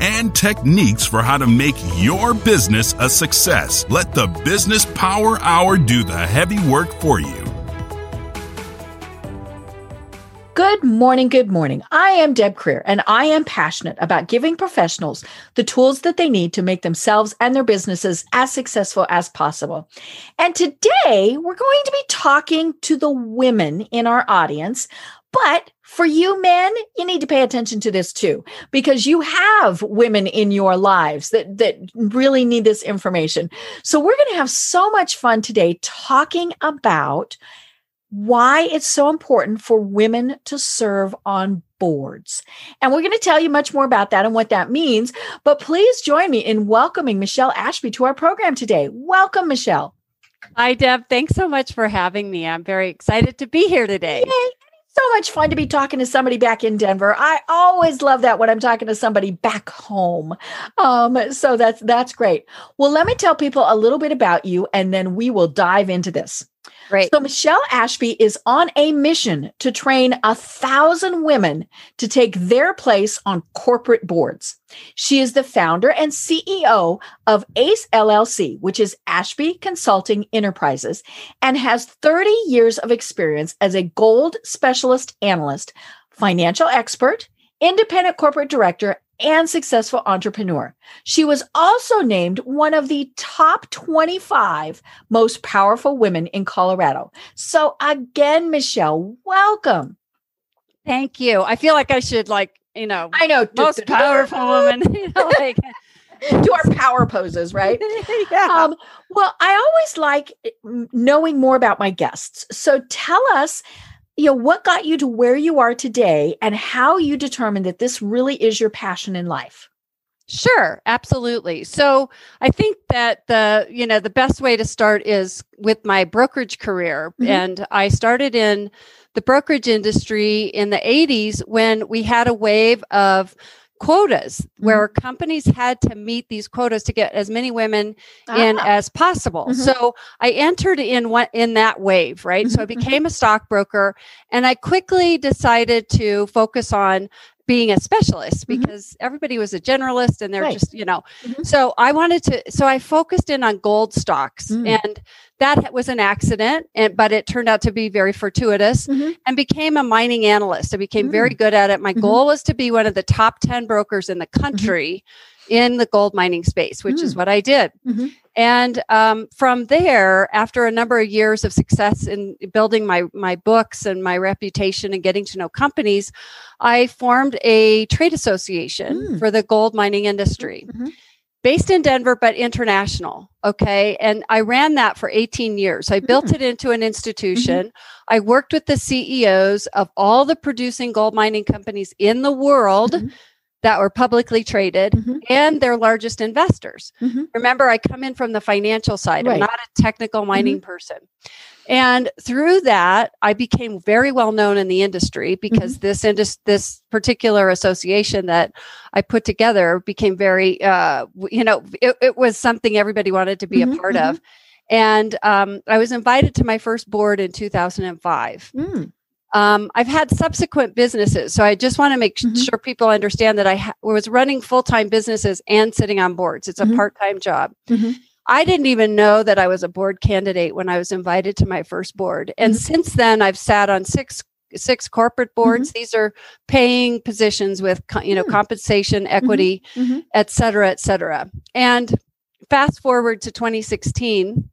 and techniques for how to make your business a success. Let the Business Power Hour do the heavy work for you. Good morning, good morning. I am Deb Krier, and I am passionate about giving professionals the tools that they need to make themselves and their businesses as successful as possible. And today we're going to be talking to the women in our audience, but for you men, you need to pay attention to this too, because you have women in your lives that, that really need this information. So we're going to have so much fun today talking about why it's so important for women to serve on boards. And we're going to tell you much more about that and what that means. But please join me in welcoming Michele Ashby to our program today. Welcome, Michele. Hi, Deb. Thanks so much for having me. I'm very excited to be here today. Yay so much fun to be talking to somebody back in Denver. I always love that when I'm talking to somebody back home. Um, so that's that's great. Well, let me tell people a little bit about you, and then we will dive into this. Right. So Michele Ashby is on a mission to train a thousand women to take their place on corporate boards. She is the founder and CEO of ACE LLC, which is Ashby Consulting Enterprises, and has 30 years of experience as a gold specialist analyst, financial expert, independent corporate director, and successful entrepreneur. She was also named one of the top 25 most powerful women in Colorado. So again, Michele, welcome. Thank you. I feel like I should like, you know, I know most powerful woman, you know, like do our power poses, right? yeah. Um, well, I always like knowing more about my guests. So tell us you know what got you to where you are today and how you determined that this really is your passion in life Sure, absolutely. So I think that the you know the best way to start is with my brokerage career, mm-hmm. and I started in the brokerage industry in the 80s when we had a wave of quotas mm-hmm. where companies had to meet these quotas to get as many women ah. in as possible. Mm-hmm. So I entered in one in that wave, right? Mm-hmm. So I mm-hmm. became a stockbroker and I quickly decided to focus on being a specialist mm-hmm. because mm-hmm. everybody was a generalist and they're right. just you know mm-hmm. so i wanted to so i focused in on gold stocks mm. and that was an accident and but it turned out to be very fortuitous mm-hmm. and became a mining analyst i became very mm. good at it my mm-hmm. goal was to be one of the top 10 brokers in the country in the gold mining space which is mm. what i did and um, from there, after a number of years of success in building my my books and my reputation and getting to know companies, I formed a trade association mm. for the gold mining industry. Mm-hmm. Based in Denver, but international. Okay. And I ran that for 18 years. I built mm. it into an institution. Mm-hmm. I worked with the CEOs of all the producing gold mining companies in the world mm-hmm that were publicly traded mm-hmm. and their largest investors. Mm-hmm. Remember, I come in from the financial side. Right. I'm not a technical mining mm-hmm. person. And through that, I became very well known in the industry because mm-hmm. this indus- this particular association that I put together became very, uh, you know, it, it, was something everybody wanted to be a mm-hmm. part of. Mm-hmm. And um, I was invited to my first board in 2005. Mm. Um, I've had subsequent businesses, so I just want to make mm-hmm. sure people understand that I ha- was running full time businesses and sitting on boards. It's a mm-hmm. part time job. Mm-hmm. I didn't even know that I was a board candidate when I was invited to my first board, and mm-hmm. since then I've sat on six six corporate boards. Mm-hmm. These are paying positions with you know mm. compensation, mm-hmm. equity, et cetera, et cetera. And fast forward to 2016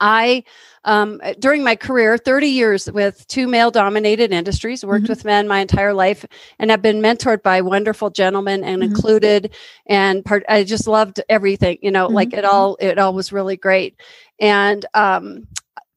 I, um, during my career, 30 years with two male dominated industries, worked mm-hmm. with men my entire life and have been mentored by wonderful gentlemen and mm-hmm. included and part, I just loved everything, you know, mm-hmm. like it all, it all was really great. And, um,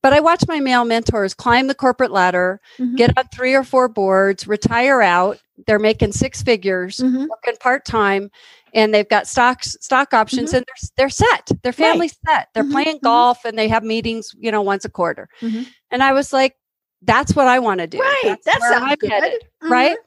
but I watch my male mentors climb the corporate ladder, Mhm. get on three or four boards, retire out. They're making six figures, Mhm. working part time, and they've got stocks, stock options, Mm-hmm. and they're they're set. Their family's set. They're Mhm. playing Mhm. golf, and they have meetings, you know, once a quarter. Mhm. And I was like, that's what I want to do. Right. That where sounds I'm good. headed, right?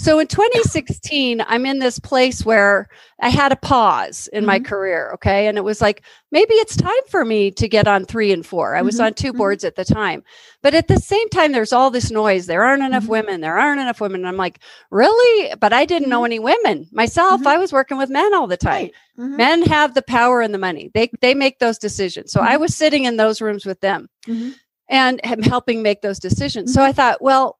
So in 2016, I'm in this place where I had a pause in my Mhm. career. Okay. And it was like, maybe it's time for me to get on three and four. I was Mhm. on 2 Mhm. boards at the time. But at the same time, there's all this noise. There aren't enough Mhm. women. There aren't enough women. And I'm like, really? But I didn't know any women myself. Mhm. I was working with men all the time. Right. Men have the power and the money. They they make those decisions. So I was sitting in those rooms with them and helping make those decisions. Mm-hmm. So I thought, well,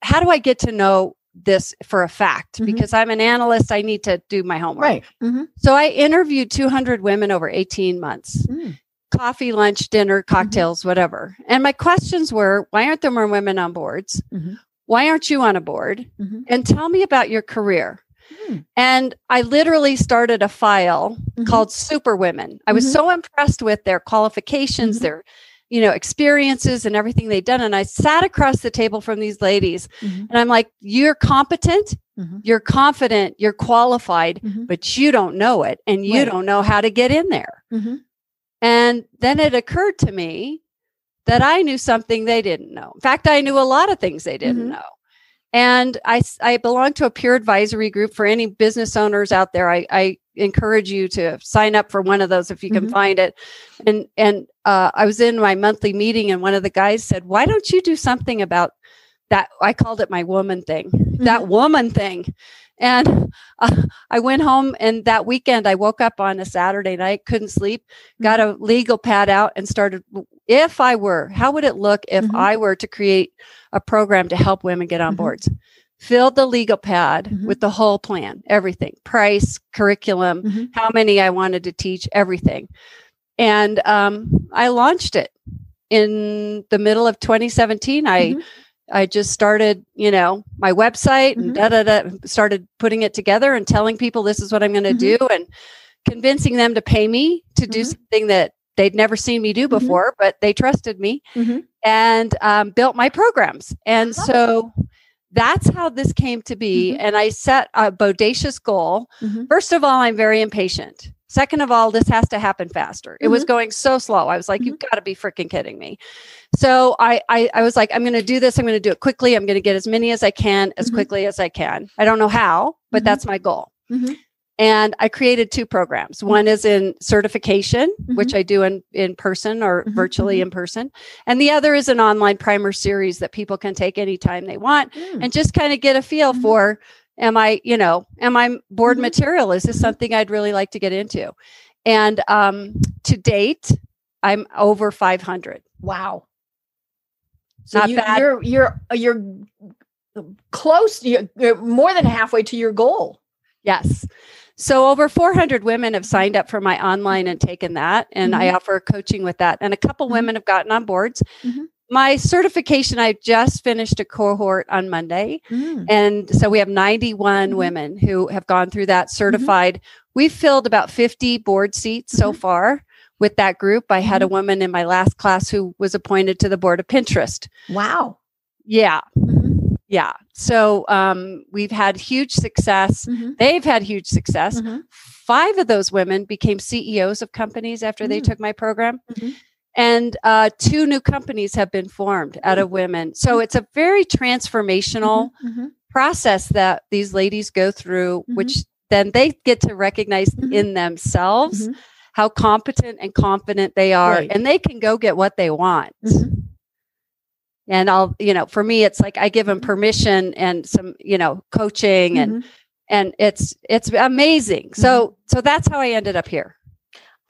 how do I get to know this for a fact? Mhm. Because I'm an analyst, I need to do my homework. Right. Mhm. So I interviewed 200 women over 18 months. Mm. Coffee, lunch, dinner, cocktails, whatever. And my questions were, why aren't there more women on boards? Mhm. Why aren't you on a board? Mhm. And tell me about your career. Mm. And I literally started a file called Super Women. I was so impressed with their qualifications, their you know experiences and everything they'd done and I sat across the table from these ladies Mhm. and I'm like you're competent, Mhm. you're confident, you're qualified, Mhm. but you don't know it and you Right. don't know how to get in there. Mhm. And then it occurred to me that I knew something they didn't know. In fact, I knew a lot of things they didn't Mhm. know. And I, I belong to a peer advisory group for any business owners out there. I, I encourage you to sign up for one of those if you can Mhm. find it. And and uh, I was in my monthly meeting, and one of the guys said, "Why don't you do something about that?" I called it my woman thing. That woman thing. And uh, I went home, and that weekend I woke up on a Saturday night, couldn't sleep, got a legal pad out, and started. If I were, how would it look if Mhm. I were to create a program to help women get on Mhm. boards? Filled the legal pad Mhm. with the whole plan, everything, price, curriculum, Mhm. how many I wanted to teach, everything. And um, I launched it in the middle of 2017. I Mhm. I just started, you know, my website and Mhm. da da da. Started putting it together and telling people this is what I'm going to Mhm. do, and convincing them to pay me to do Mhm. something that they'd never seen me do Mhm. before, but they trusted me Mhm. and um, built my programs. And so that's how this came to be. Mhm. And I set a bodacious goal. First of all, I'm very impatient. Second of all, this has to happen faster. It was going so slow. I was like, you've got to be freaking kidding me. So I, I, I was like, I'm going to do this. I'm going to do it quickly. I'm going to get as many as I can, as Mhm. quickly as I can. I don't know how, but Mhm. that's my goal. Mhm. And I created two programs. One is in certification, which I do in, in person or virtually in person. And the other is an online primer series that people can take anytime they want Mm. and just kind of get a feel for am I, you know, am I board Mhm. material? Is this Mhm. something I'd really like to get into? And um, to date, I'm over 500. Wow. So Not you, bad. you're you're you're close. You're, you're more than halfway to your goal. Yes. So over 400 women have signed up for my online and taken that. And I offer coaching with that. And a couple Mhm. women have gotten on boards. Mhm. My certification, I just finished a cohort on Monday. Mm. And so we have 91 Mhm. women who have gone through that certified. We've filled about 50 board seats so Mhm. far with that group. I had a Mm-hmm. woman in my last class who was appointed to the board of Pinterest. Wow. Yeah. Mhm. Yeah. So um, we've had huge success. Mhm. They've had huge success. Mhm. Five of those women became CEOs of companies after they Mm. took my program. And uh, two new companies have been formed out of women. So it's a very transformational Mhm. process that these ladies go through, Mhm. which then they get to recognize Mhm. in themselves how competent and confident they are, Right. and they can go get what they want. And I'll, you know, for me, it's like I give them permission and some, you know, coaching, and and it's it's amazing. So so that's how I ended up here.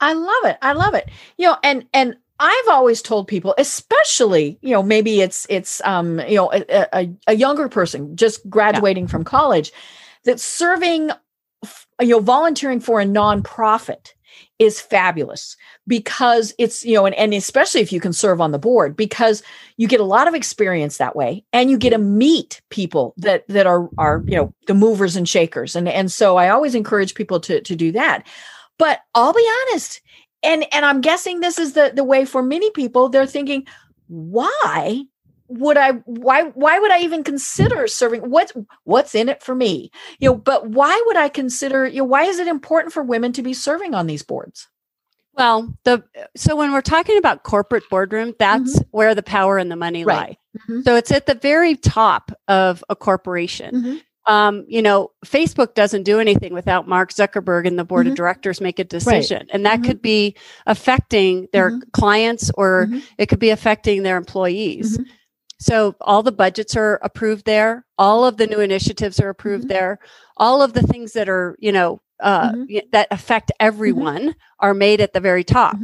I love it. I love it. You know, and and I've always told people, especially you know, maybe it's it's um you know a, a, a younger person just graduating from college, that serving, you know, volunteering for a nonprofit is fabulous because it's you know and, and especially if you can serve on the board because you get a lot of experience that way and you get to meet people that that are are you know the movers and shakers. And and so i always encourage people to to do that. But i'll be honest and and i'm guessing this is the the way for many people they're thinking why would I why why would I even consider serving what's what's in it for me? You know, but why would I consider, you know, why is it important for women to be serving on these boards? Well, the so when we're talking about corporate boardroom, that's mm-hmm. where the power and the money right. lie. Mm-hmm. So it's at the very top of a corporation. Mm-hmm. Um, you know, Facebook doesn't do anything without Mark Zuckerberg and the board of mm-hmm. directors make a decision. Right. And that mm-hmm. could be affecting their mm-hmm. clients or it could be affecting their employees. So all the budgets are approved there. All of the new initiatives are approved there. All of the things that are, you know, uh, mm-hmm. that affect mm-hmm. everyone mm-hmm. are made at the very top.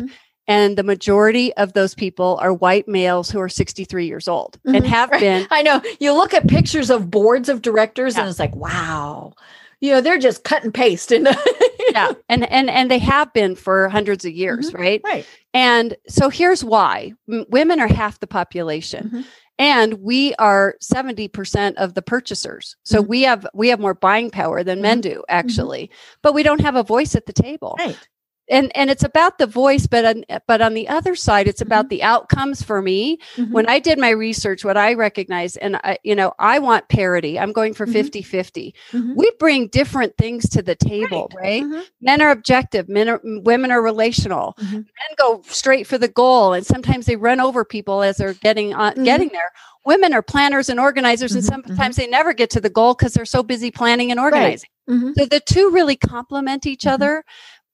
Mm-hmm. And the majority of those people are white males who are 63 years old and mm-hmm. have been. I know. You look at pictures of boards of directors yeah. and it's like, wow, you know, they're just cut and paste. And yeah. And, and, and they have been for hundreds of years, mm-hmm. right? Right. And so here's why M- women are half the population and we are 70% of the purchasers so mm-hmm. we have we have more buying power than mm-hmm. men do mm-hmm. actually mm-hmm. but we don't have a voice at the table right and and it's about the voice but on, but on the other side it's about mm-hmm. the outcomes for me mm-hmm. when i did my research what i recognize and I, you know i want parity i'm going for 50 50 mm-hmm. we bring different things to the table right, right? Mm-hmm. men are objective men are women are relational mm-hmm. men go straight for the goal and sometimes they run over people as they're getting on mm-hmm. getting there women are planners and organizers and sometimes they never get to the goal because they're so busy planning and organizing right. so the two really complement each other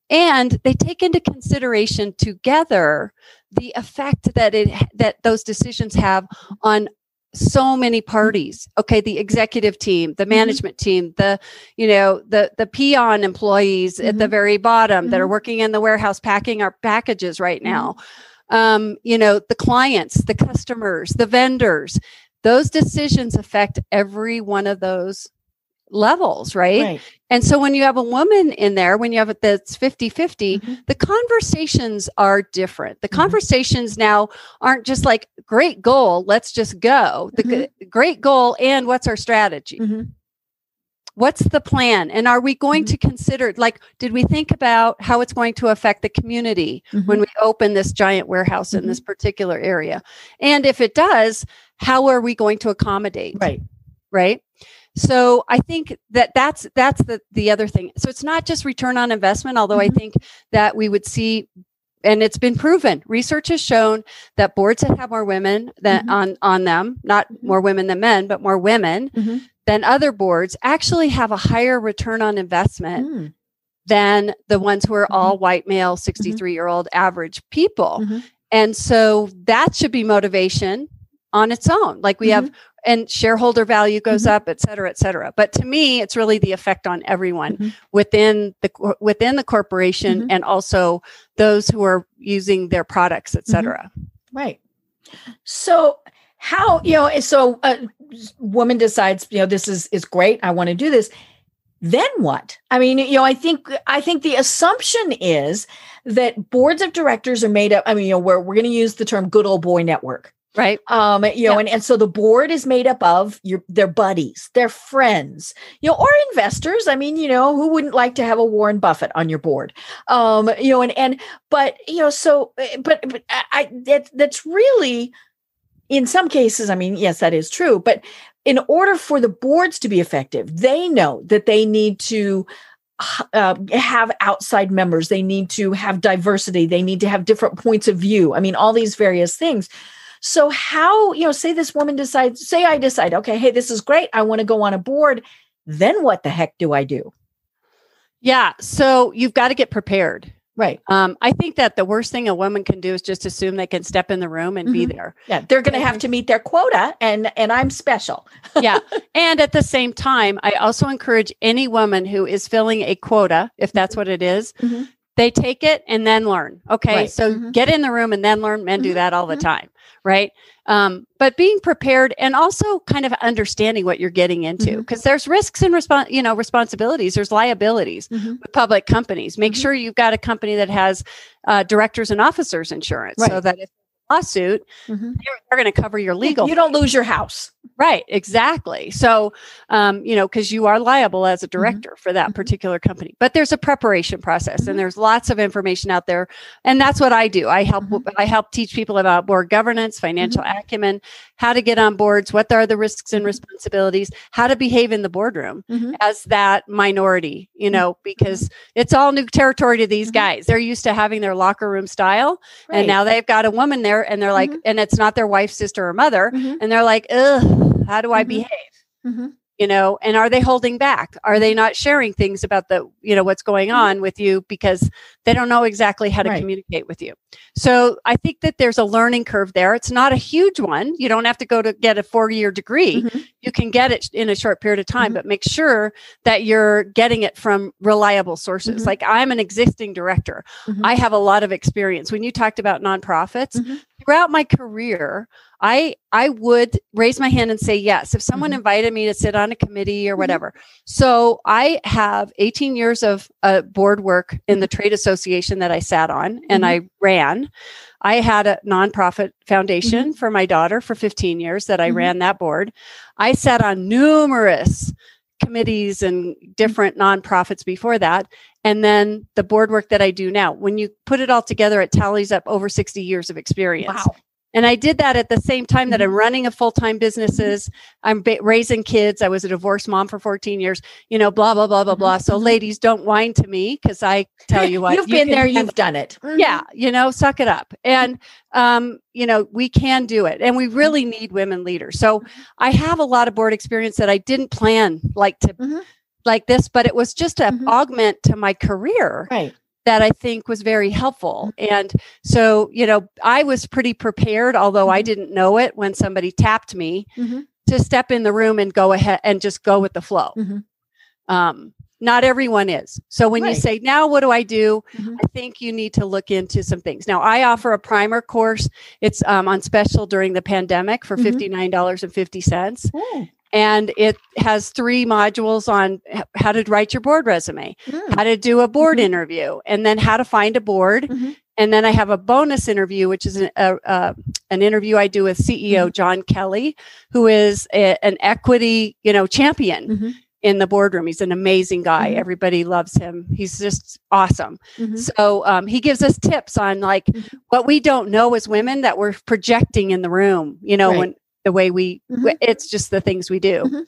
and they take into consideration together the effect that it that those decisions have on so many parties okay the executive team the mm-hmm. management team the you know the the peon employees mm-hmm. at the mm-hmm. very bottom mm-hmm. that are mm-hmm. working in the warehouse packing our packages right now um, you know the clients the customers the vendors those decisions affect every one of those levels, right? right? And so when you have a woman in there, when you have it that's 50 50, mm-hmm. the conversations are different. The mm-hmm. conversations now aren't just like, great goal, let's just go. The mm-hmm. g- great goal, and what's our strategy? Mm-hmm. What's the plan? And are we going mm-hmm. to consider, like, did we think about how it's going to affect the community when mm-hmm. we open this giant warehouse in this particular area? And if it does, how are we going to accommodate? Right. Right so i think that that's that's the the other thing so it's not just return on investment although mm-hmm. i think that we would see and it's been proven research has shown that boards that have more women than mm-hmm. on on them not mm-hmm. more women than men but more women mm-hmm. than other boards actually have a higher return on investment mm. than the ones who are all mm-hmm. white male 63 year old average people mm-hmm. and so that should be motivation on its own like we have and shareholder value goes mm-hmm. up et cetera et cetera but to me it's really the effect on everyone mm-hmm. within the within the corporation mm-hmm. and also those who are using their products et mm-hmm. cetera right so how you know so a woman decides you know this is is great i want to do this then what i mean you know i think i think the assumption is that boards of directors are made up i mean you know we're, we're going to use the term good old boy network right? Um you know yeah. and, and so the board is made up of your their buddies their friends you know or investors. I mean you know who wouldn't like to have a warren buffett on your board? Um you know and and but you know so eh, but, but i that that's really in some cases i mean yes that is true but in order for the boards to be effective they know that they need to uh, have outside members. They need to have diversity. They need to have different points of view. I mean all these various things so, how, you know, say this woman decides, say I decide, okay, hey, this is great. I want to go on a board. Then what the heck do I do? Yeah. So, you've got to get prepared. Right. Um, I think that the worst thing a woman can do is just assume they can step in the room and mm-hmm. be there. Yeah, they're going to have to meet their quota, and and I'm special. yeah, and at the same time, I also encourage any woman who is filling a quota, if that's mm-hmm. what it is, mm-hmm. They take it and then learn. Okay, right. so mm-hmm. get in the room and then learn. Men do mm-hmm. that all the mm-hmm. time right? Um, but being prepared and also kind of understanding what you're getting into because mm-hmm. there's risks and respons- you know responsibilities there's liabilities mm-hmm. with public companies make mm-hmm. sure you've got a company that has uh, directors and officers insurance right. so that if lawsuit, Mhm. they're, they're going to cover your legal. You don't lose your house. Right, exactly. So, um, you know, because you are liable as a director for that Mhm. particular company. But there's a preparation process, Mhm. and there's lots of information out there, and that's what I do. I help. Mhm. I help teach people about board governance, financial Mm-hmm. acumen, how to get on boards, what are the risks and Mhm. responsibilities, how to behave in the boardroom Mhm. as that minority. You know, because it's all new territory to these Mhm. guys. They're used to having their locker room style, Right. and now they've got a woman there, and they're like, Mhm. and it's not their wife, sister, or mother and they're like, ugh, how do I behave? You know, and are they holding back? Are they not sharing things about the, you know, what's going Mhm. on with you because they don't know exactly how to Right. communicate with you? So I think that there's a learning curve there. It's not a huge one. You don't have to go to get a four year degree. Mhm. You can get it in a short period of time, Mhm. but make sure that you're getting it from reliable sources. Mhm. Like I'm an existing director. Mhm. I have a lot of experience. When you talked about nonprofits, Mhm. Throughout my career, I I would raise my hand and say yes if someone Mhm. invited me to sit on a committee or Mhm. whatever. So I have 18 years of uh, board work in the trade association that I sat on and Mhm. I ran. I had a nonprofit foundation for my daughter for 15 years that I ran that board. I sat on numerous committees and different nonprofits before that. And then the board work that I do now, when you put it all together, it tallies up over 60 years of experience. Wow. And I did that at the same time that I'm running a full time businesses. I'm ba- raising kids. I was a divorced mom for 14 years, you know, blah, blah, blah, blah, Mhm, blah. So, mhm. ladies, don't whine to me because I tell you what. you've you been there, handle you've done it. yeah you know suck it up and um you know we can do it and we really need women leaders so i have a lot of board experience that i didn't plan like to Mhm. like this but it was just to Mhm. augment to my career Right. That i think was very helpful and so you know i was pretty prepared although i Mhm. didn't know it when somebody tapped me Mhm. to step in the room and go ahead and just go with the flow Mhm. um not everyone is so when you say now what do i do Mhm. I think you need to look into some things. Now, I offer a primer course. It's um, on special during the pandemic for Mhm. $59.50. Ooh. And it has three modules on how to write your board resume, Mm. how to do a board Mhm. interview, and then how to find a board. Mhm. And then I have a bonus interview, which is an, a, uh, an interview I do with CEO John Kelly, who is a- an equity, you know, champion Mhm. in the boardroom. He's an amazing guy. Mhm. Everybody loves him. He's just awesome. Mhm. So um, he gives us tips on like Mhm. what we don't know as women that we're projecting in the room. You know, Right. when the way we Mhm. it's just the things we do. Mhm.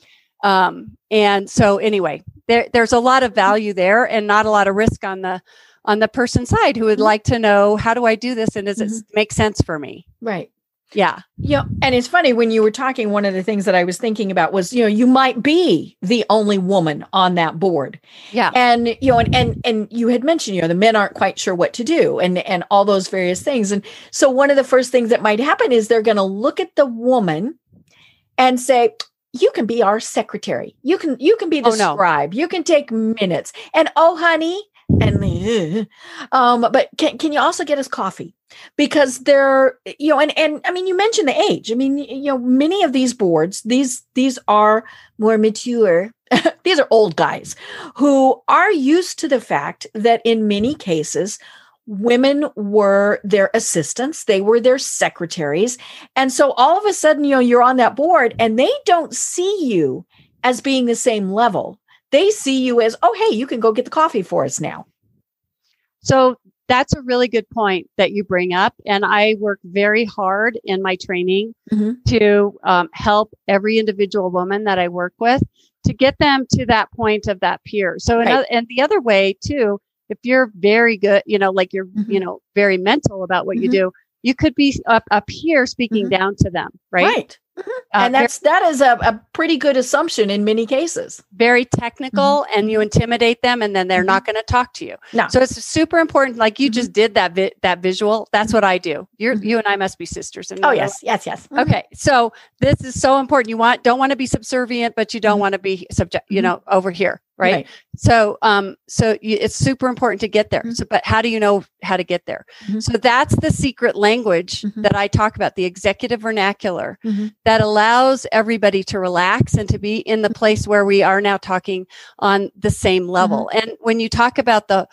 Um, and so anyway, there there's a lot of value there and not a lot of risk on the on the person side who would Mhm. like to know how do I do this and does it Mhm. s- make sense for me? Right. Yeah. Yeah, and it's funny when you were talking. One of the things that I was thinking about was, you know, you might be the only woman on that board, Yeah. and you know, and and and you had mentioned, you know, the men aren't quite sure what to do, and and all those various things. And so, one of the first things that might happen is they're going to look at the woman and say, "You can be our secretary. You can you can be the Oh, no. scribe. You can take minutes." And oh, honey, and um, but can can you also get us coffee? because they're you know and and i mean you mentioned the age. I mean you know many of these boards these these are more mature. These are old guys who are used to the fact that in many cases women were their assistants. They were their secretaries. And so all of a sudden you know you're on that board and they don't see you as being the same level they see you as oh hey you can go get the coffee for us now So that's a really good point that you bring up. And I work very hard in my training Mhm. to um, help every individual woman that I work with to get them to that point of that peer. So, Right. another, and the other way too, if you're very good, you know, like you're, Mhm. you know, very mental about what you Mhm. do, you could be up, up here speaking Mhm. down to them, right? Mhm. Uh, and that's that is a, a pretty good assumption in many cases very technical and you intimidate them and then they're Mhm. not going to talk to you. No. So it's super important. Like you Mhm. just did that vi- that visual. That's what I do. You're Mhm. you and I must be sisters. And oh yes yes yes like- Okay. So this is so important. You want don't want to be subservient, but you don't Mhm. want to be subject, you know, over here. Right. Right. So um so you, it's super important to get there. Mhm. So but how do you know how to get there? Mhm. So that's the secret language Mhm. that I talk about, the executive vernacular Mhm. that allows everybody to relax and to be in the place where we are now talking on the same level. And when you talk about the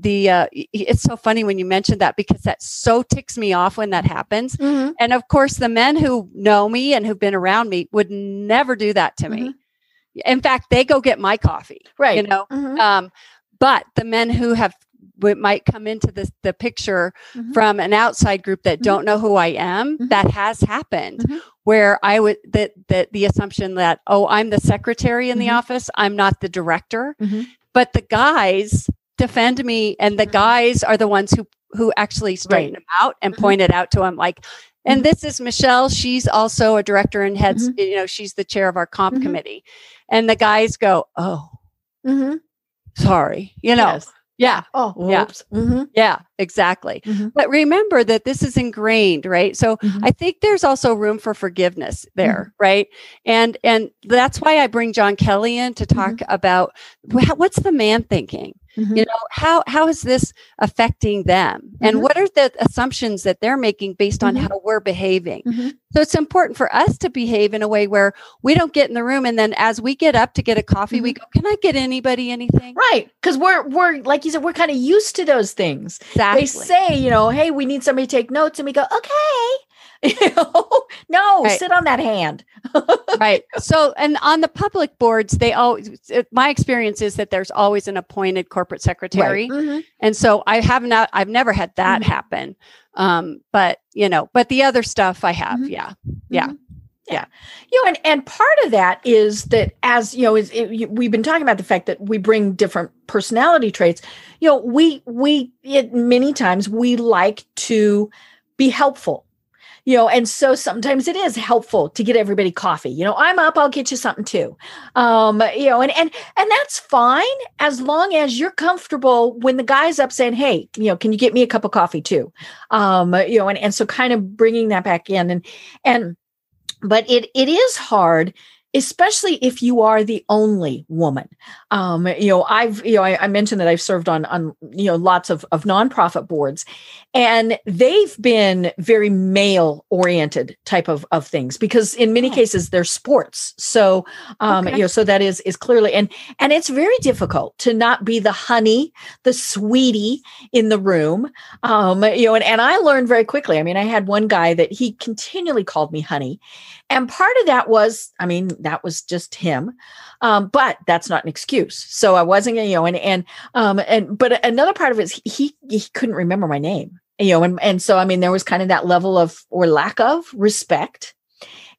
the uh, it's so funny when you mentioned that because that so ticks me off when that happens. And of course, the men who know me and who've been around me would never do that to me. In fact, they go get my coffee. Right. You know, Mhm. um, but the men who have might come into the, the picture Mhm. from an outside group that don't know who I am, Mhm. that has happened Mhm. where I would that that the assumption that oh I'm the secretary in the Mhm. office, I'm not the director, Mhm. but the guys defend me, and the guys are the ones who who actually straighten Right. him out and point it out to him like. And this is Michele. She's also a director and heads, you know, she's the chair of our comp committee. And the guys go, Oh, Mhm. sorry. You know, Yes. yeah, Oh, Yeah. whoops. Mhm. yeah, exactly. Mhm. But remember that this is ingrained, right? So Mhm. I think there's also room for forgiveness there, right? And and that's why I bring John Kelly in to talk about what's the man thinking? Mhm. You know, how how is this affecting them? And Mhm. what are the assumptions that they're making based on Mhm. how we're behaving? Mhm. So it's important for us to behave in a way where we don't get in the room and then as we get up to get a coffee, we go, "Can I get anybody anything?" Right. Because we're we're like you said, we're kind of used to those things. Exactly. They say, you know, hey, we need somebody to take notes, and we go, okay. You know, no, Right. sit on that hand. right. So, and on the public boards, they always, it- my experience is that there's always an appointed corporate secretary. Mhm. And so I have not, I've never had that Mhm. happen. Um, but you know, but the other stuff I have, Mhm. yeah. Yeah. Mhm. Yeah. You know, and, and part of that is that as you know, is it, you- we've been talking about the fact that we bring different personality traits. You know, we we it, many times we like to be helpful. You know, and so sometimes it is helpful to get everybody coffee. You know, I'm up, I'll get you something too. Um, you know, and and and that's fine as long as you're comfortable when the guy's up saying, "Hey, you know, can you get me a cup of coffee too?" Um, you know, and and so kind of bringing that back in and and but it it is hard especially if you are the only woman um you know i've you know i, I mentioned that i've served on on you know lots of of nonprofit boards and they've been very male oriented type of of things because in many Oh. cases they're sports. So um Okay. you know so that is is clearly and and it's very difficult to not be the honey the sweetie in the room. Um you know and, and i learned very quickly. I mean i had one guy that he continually called me honey. And part of that was i mean that was just him. Um but that's not an excuse. So i wasn't you know and and um and but another part of it is he he couldn't remember my name you know and and so i mean there was kind of that level of or lack of respect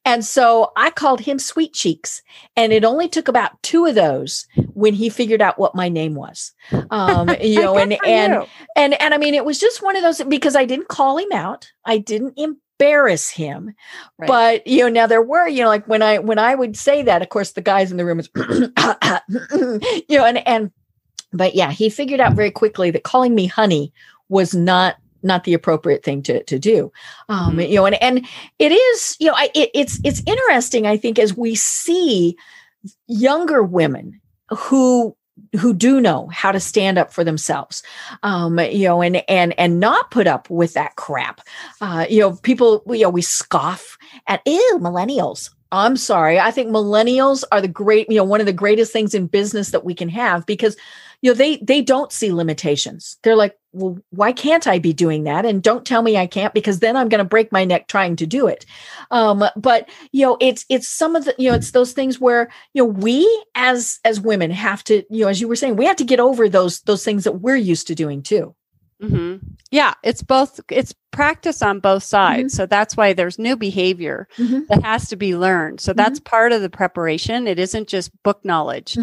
and so I called him Sweet Cheeks, and it only took about two of those when he figured out what my name was. Um, you know, and and you. and and I mean, it was just one of those because I didn't call him out. I didn't embarrass him. Right. But you know, now there were, you know, like when I when I would say that, of course, the guys in the room was you know, and and but yeah, he figured out very quickly that calling me honey was not not the appropriate thing to to do. Um Mhm. you know and and it is you know I, it, it's it's interesting i think as we see younger women who who do know how to stand up for themselves um you know and and and not put up with that crap. Uh you know people you know we scoff at ew millennials. I'm sorry i think millennials are the great you know one of the greatest things in business that we can have because you know they they don't see limitations. They're like well why can't i be doing that and don't tell me i can't because then i'm going to break my neck trying to do it um but you know it's it's some of the you know it's those things where you know we as as women have to you know as you were saying we have to get over those those things that we're used to doing too hmm Yeah, it's both. It's practice on both sides. So that's why there's new behavior Mhm. that has to be learned. So that's part of the preparation. It isn't just book knowledge.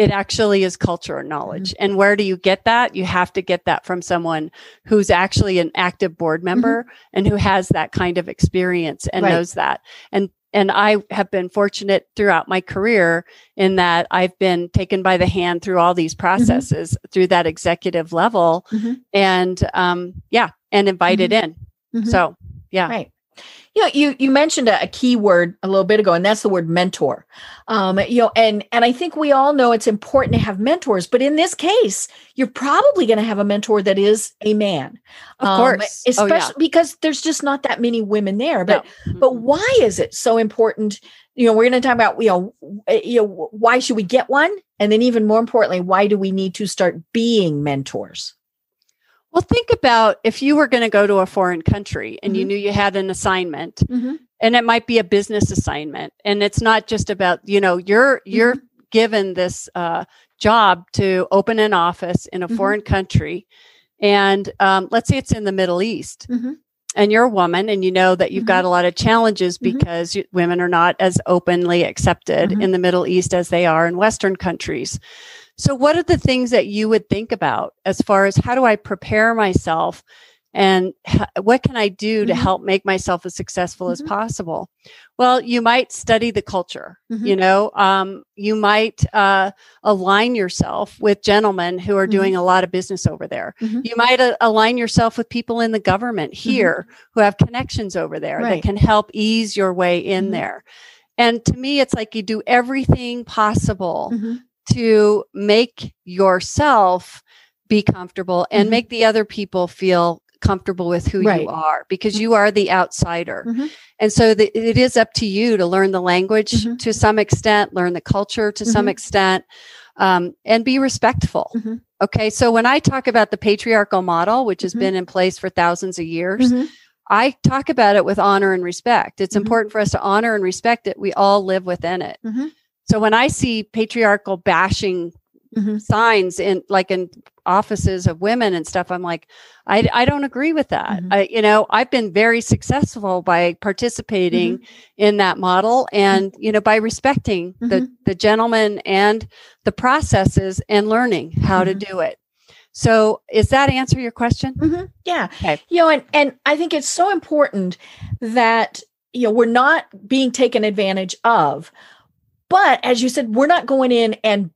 It actually is cultural knowledge. Mm-hmm. And where do you get that? You have to get that from someone who's actually an active board mm-hmm. member and who has that kind of experience and Right. knows that. And and I have been fortunate throughout my career in that I've been taken by the hand through all these mm-hmm. processes through that executive level Mhm. and um yeah and invited in so yeah Right. You know, you you mentioned a, a key word a little bit ago, and that's the word mentor. Um, you know, and and I think we all know it's important to have mentors, but in this case, you're probably going to have a mentor that is a man, of Um, course oh, especially yeah. because there's just not that many women there. But No. but why is it so important? You know, we're going to talk about you know uh, you know why should we get one, and then even more importantly, why do we need to start being mentors? Well, think about if you were going to go to a foreign country and you Mhm. knew you had an assignment Mhm. and it might be a business assignment and it's not just about, you know, you're you're given this uh, job to open an office in a Mhm. foreign country and um, let's say it's in the Middle East Mhm. and you're a woman and you know that you've got a lot of challenges because you, women are not as openly accepted in the Middle East as they are in Western countries. So, what are the things that you would think about as far as how do I prepare myself and what can I do to Mhm. help make myself as successful as Mhm. possible? Well, you might study the culture. Mhm. You know, um, you might uh, align yourself with gentlemen who are Mhm. doing a lot of business over there. Mhm. You might uh, align yourself with people in the government here who have connections over there Mm-hmm. Right. that can help ease your way in there. And to me, it's like you do everything possible. To make yourself be comfortable and Mhm. make the other people feel comfortable with who Right. you are because you are the outsider. Mhm. And so the, it is up to you to learn the language Mhm. to some extent, learn the culture to some Mhm. extent, um, and be respectful. Mhm. Okay. So when I talk about the patriarchal model, which has been in place for thousands of years. I talk about it with honor and respect. It's important for us to honor and respect it. We all live within it. So when I see patriarchal bashing Mhm. signs in like in offices of women and stuff, I'm like, I, I don't agree with that. Mhm. I, you know, I've been very successful by participating Mm-hmm. in that model and, you know, by respecting the, Mhm. the gentleman and the processes and learning how to Mhm. do it. So is that answer your question? hmm Yeah. Okay. You know, and, and I think it's so important that, you know, we're not being taken advantage of. But as you said, we're not going in and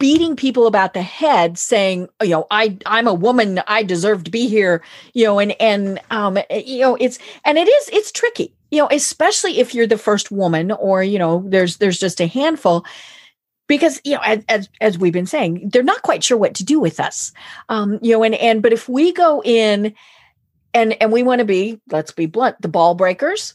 beating people about the head saying, you know, I I'm a woman, I deserve to be here, you know, and and um you know, it's and it is it's tricky. You know, especially if you're the first woman or, you know, there's there's just a handful because you know as, as as we've been saying they're not quite sure what to do with us um you know and and but if we go in and and we want to be let's be blunt the ball breakers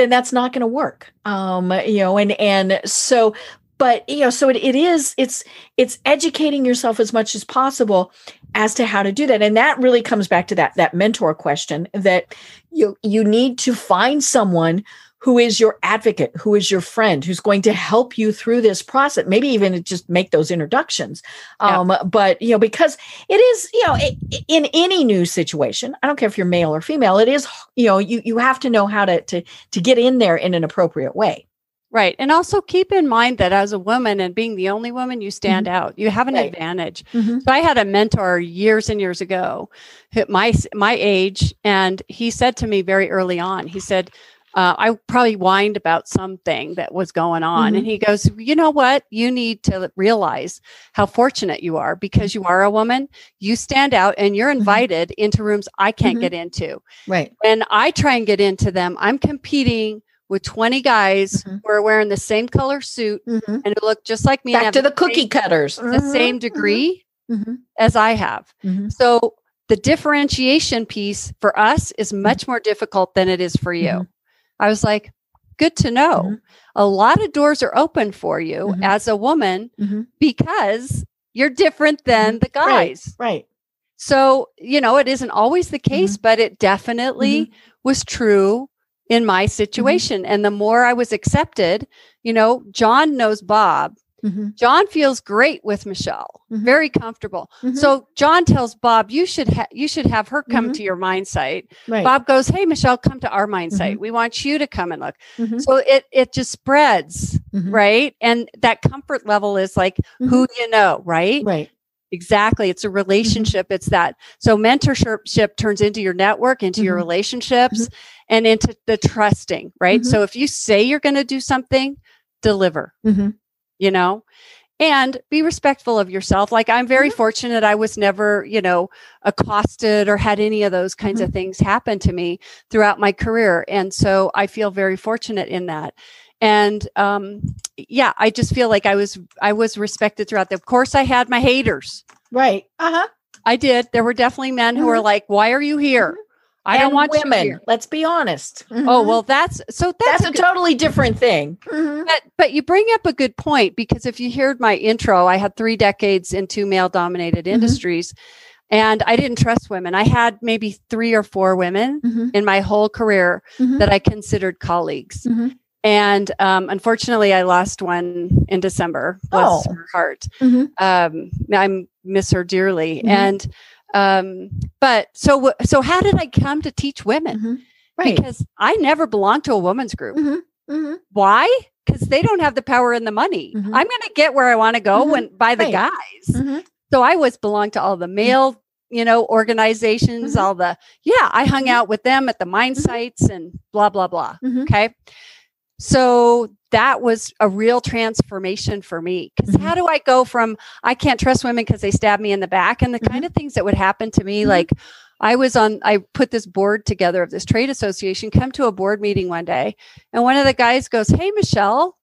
then that's not going to work um you know and and so but you know so it, it is it's it's educating yourself as much as possible as to how to do that and that really comes back to that that mentor question that you you need to find someone who is your advocate who is your friend who's going to help you through this process maybe even just make those introductions Yeah. um but you know because it is you know i in any new situation i don't care if you're male or female it is you know you you have to know how to to to get in there in an appropriate way Right. And also keep in mind that as a woman and being the only woman, you stand out. You have an Right. advantage. So I had a mentor years and years ago, my my age, and he said to me very early on. He said, uh, "I probably whined about something that was going on," and he goes, "You know what? You need to realize how fortunate you are because you are a woman. You stand out, and you're invited into rooms I can't Mhm. get into. right When I try and get into them, I'm competing." With 20 guys Mhm. who are wearing the same color suit Mhm. and who look just like me back to the same- cookie cutters the same degree as I have. So the differentiation piece for us is much more difficult than it is for you. I was like, good to know. Mhm. A lot of doors are open for you Mhm. as a woman Mhm. because you're different than the guys. right So, you know, it isn't always the Mm-hmm. case, but it definitely was true in my Mm-hmm. situation. And the more I was accepted, you know, John knows Bob. Mhm. John feels great with Michele, Mhm. very comfortable. Mhm. So John tells Bob, "You should ha- you should have her come Mhm. to your mine site." right Bob goes, "Hey, Michele, come to our mine Mhm. site. We want you to come and look." Mhm. So it it just spreads, right? And that comfort level is like who you know, right? right Exactly. It's a relationship. It's that. So mentorship turns into your network, into your relationships, and into the trusting, right? So if you say you're going to do something, deliver Mhm. You know? And be respectful of yourself like i'm very Mhm. fortunate i was never you know accosted or had any of those kinds Mm-hmm. of things happen to me throughout my career and so i feel very fortunate in that. And um yeah i just feel like i was i was respected throughout the of course i had my haters. Right. Uh-huh. I did. There were definitely men who were Mhm. like why are you here i don't want women you let's be honest oh Mhm. well that's so that's, that's a totally different thing Mhm. But, but you bring up a good point because if you heard my intro, I had three decades in two male dominated Mhm. industries. And I didn't trust women. I had maybe three or four women Mm-hmm. in my whole career Mhm. that I considered colleagues. Mhm. And um, unfortunately, I lost one in December. Bless Oh. her heart. Um, I miss her dearly. And um, but so so how did I come to teach women? Mhm. Right. Because I never belonged to a women's group. Mhm. Mhm. Why? Because they don't have the power and the money. Mhm. I'm going to get where I want to go Mhm. when by the Right. guys. Mhm. So I was belonged to all the male, you know, organizations, all the yeah. I hung out with them at the mine sites and blah blah blah. Okay. So that was a real transformation for me. Because Mhm. how do I go from I can't trust women because they stab me in the back and the Mhm. kind of things that would happen to me? Mhm. Like I was on, I put this board together of this trade association, come to a board meeting one day, and one of the guys goes, Hey, Michele,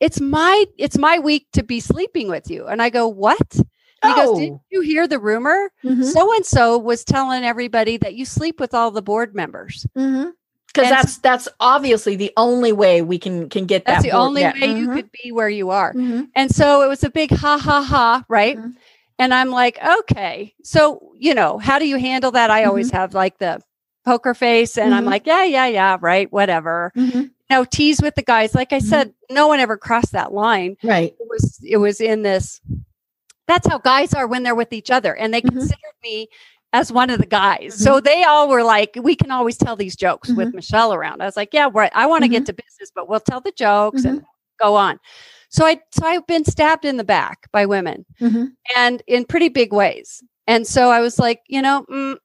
it's my it's my week to be sleeping with you. And I go, What? And he goes, Did Oh. you hear the rumor? So and so was telling everybody that you sleep with all the board members. Mhm. Because that's that's obviously the only way we can can get That's that. the board- only yeah. way you Mhm. could be where you are. Mhm. And so it was a big ha ha ha, right? Mhm. And I'm like, okay. So, you know, how do you handle that? I always have like the poker face and I'm Mhm. like, yeah, yeah, yeah, right, whatever. Mhm. No tease with the guys. Like I said, no one ever crossed that line. Right. It was it was in this that's how guys are when they're with each other. And they considered me as one of the guys. So mm-hmm. they all were like, we can always tell these jokes with mm-hmm. Michele around. I was like, yeah, right. I want to get mm-hmm. to business, but we'll tell the jokes and go on. So I so I've been stabbed in the back by women Mhm. and in pretty big ways. And so I was like, you know, mm,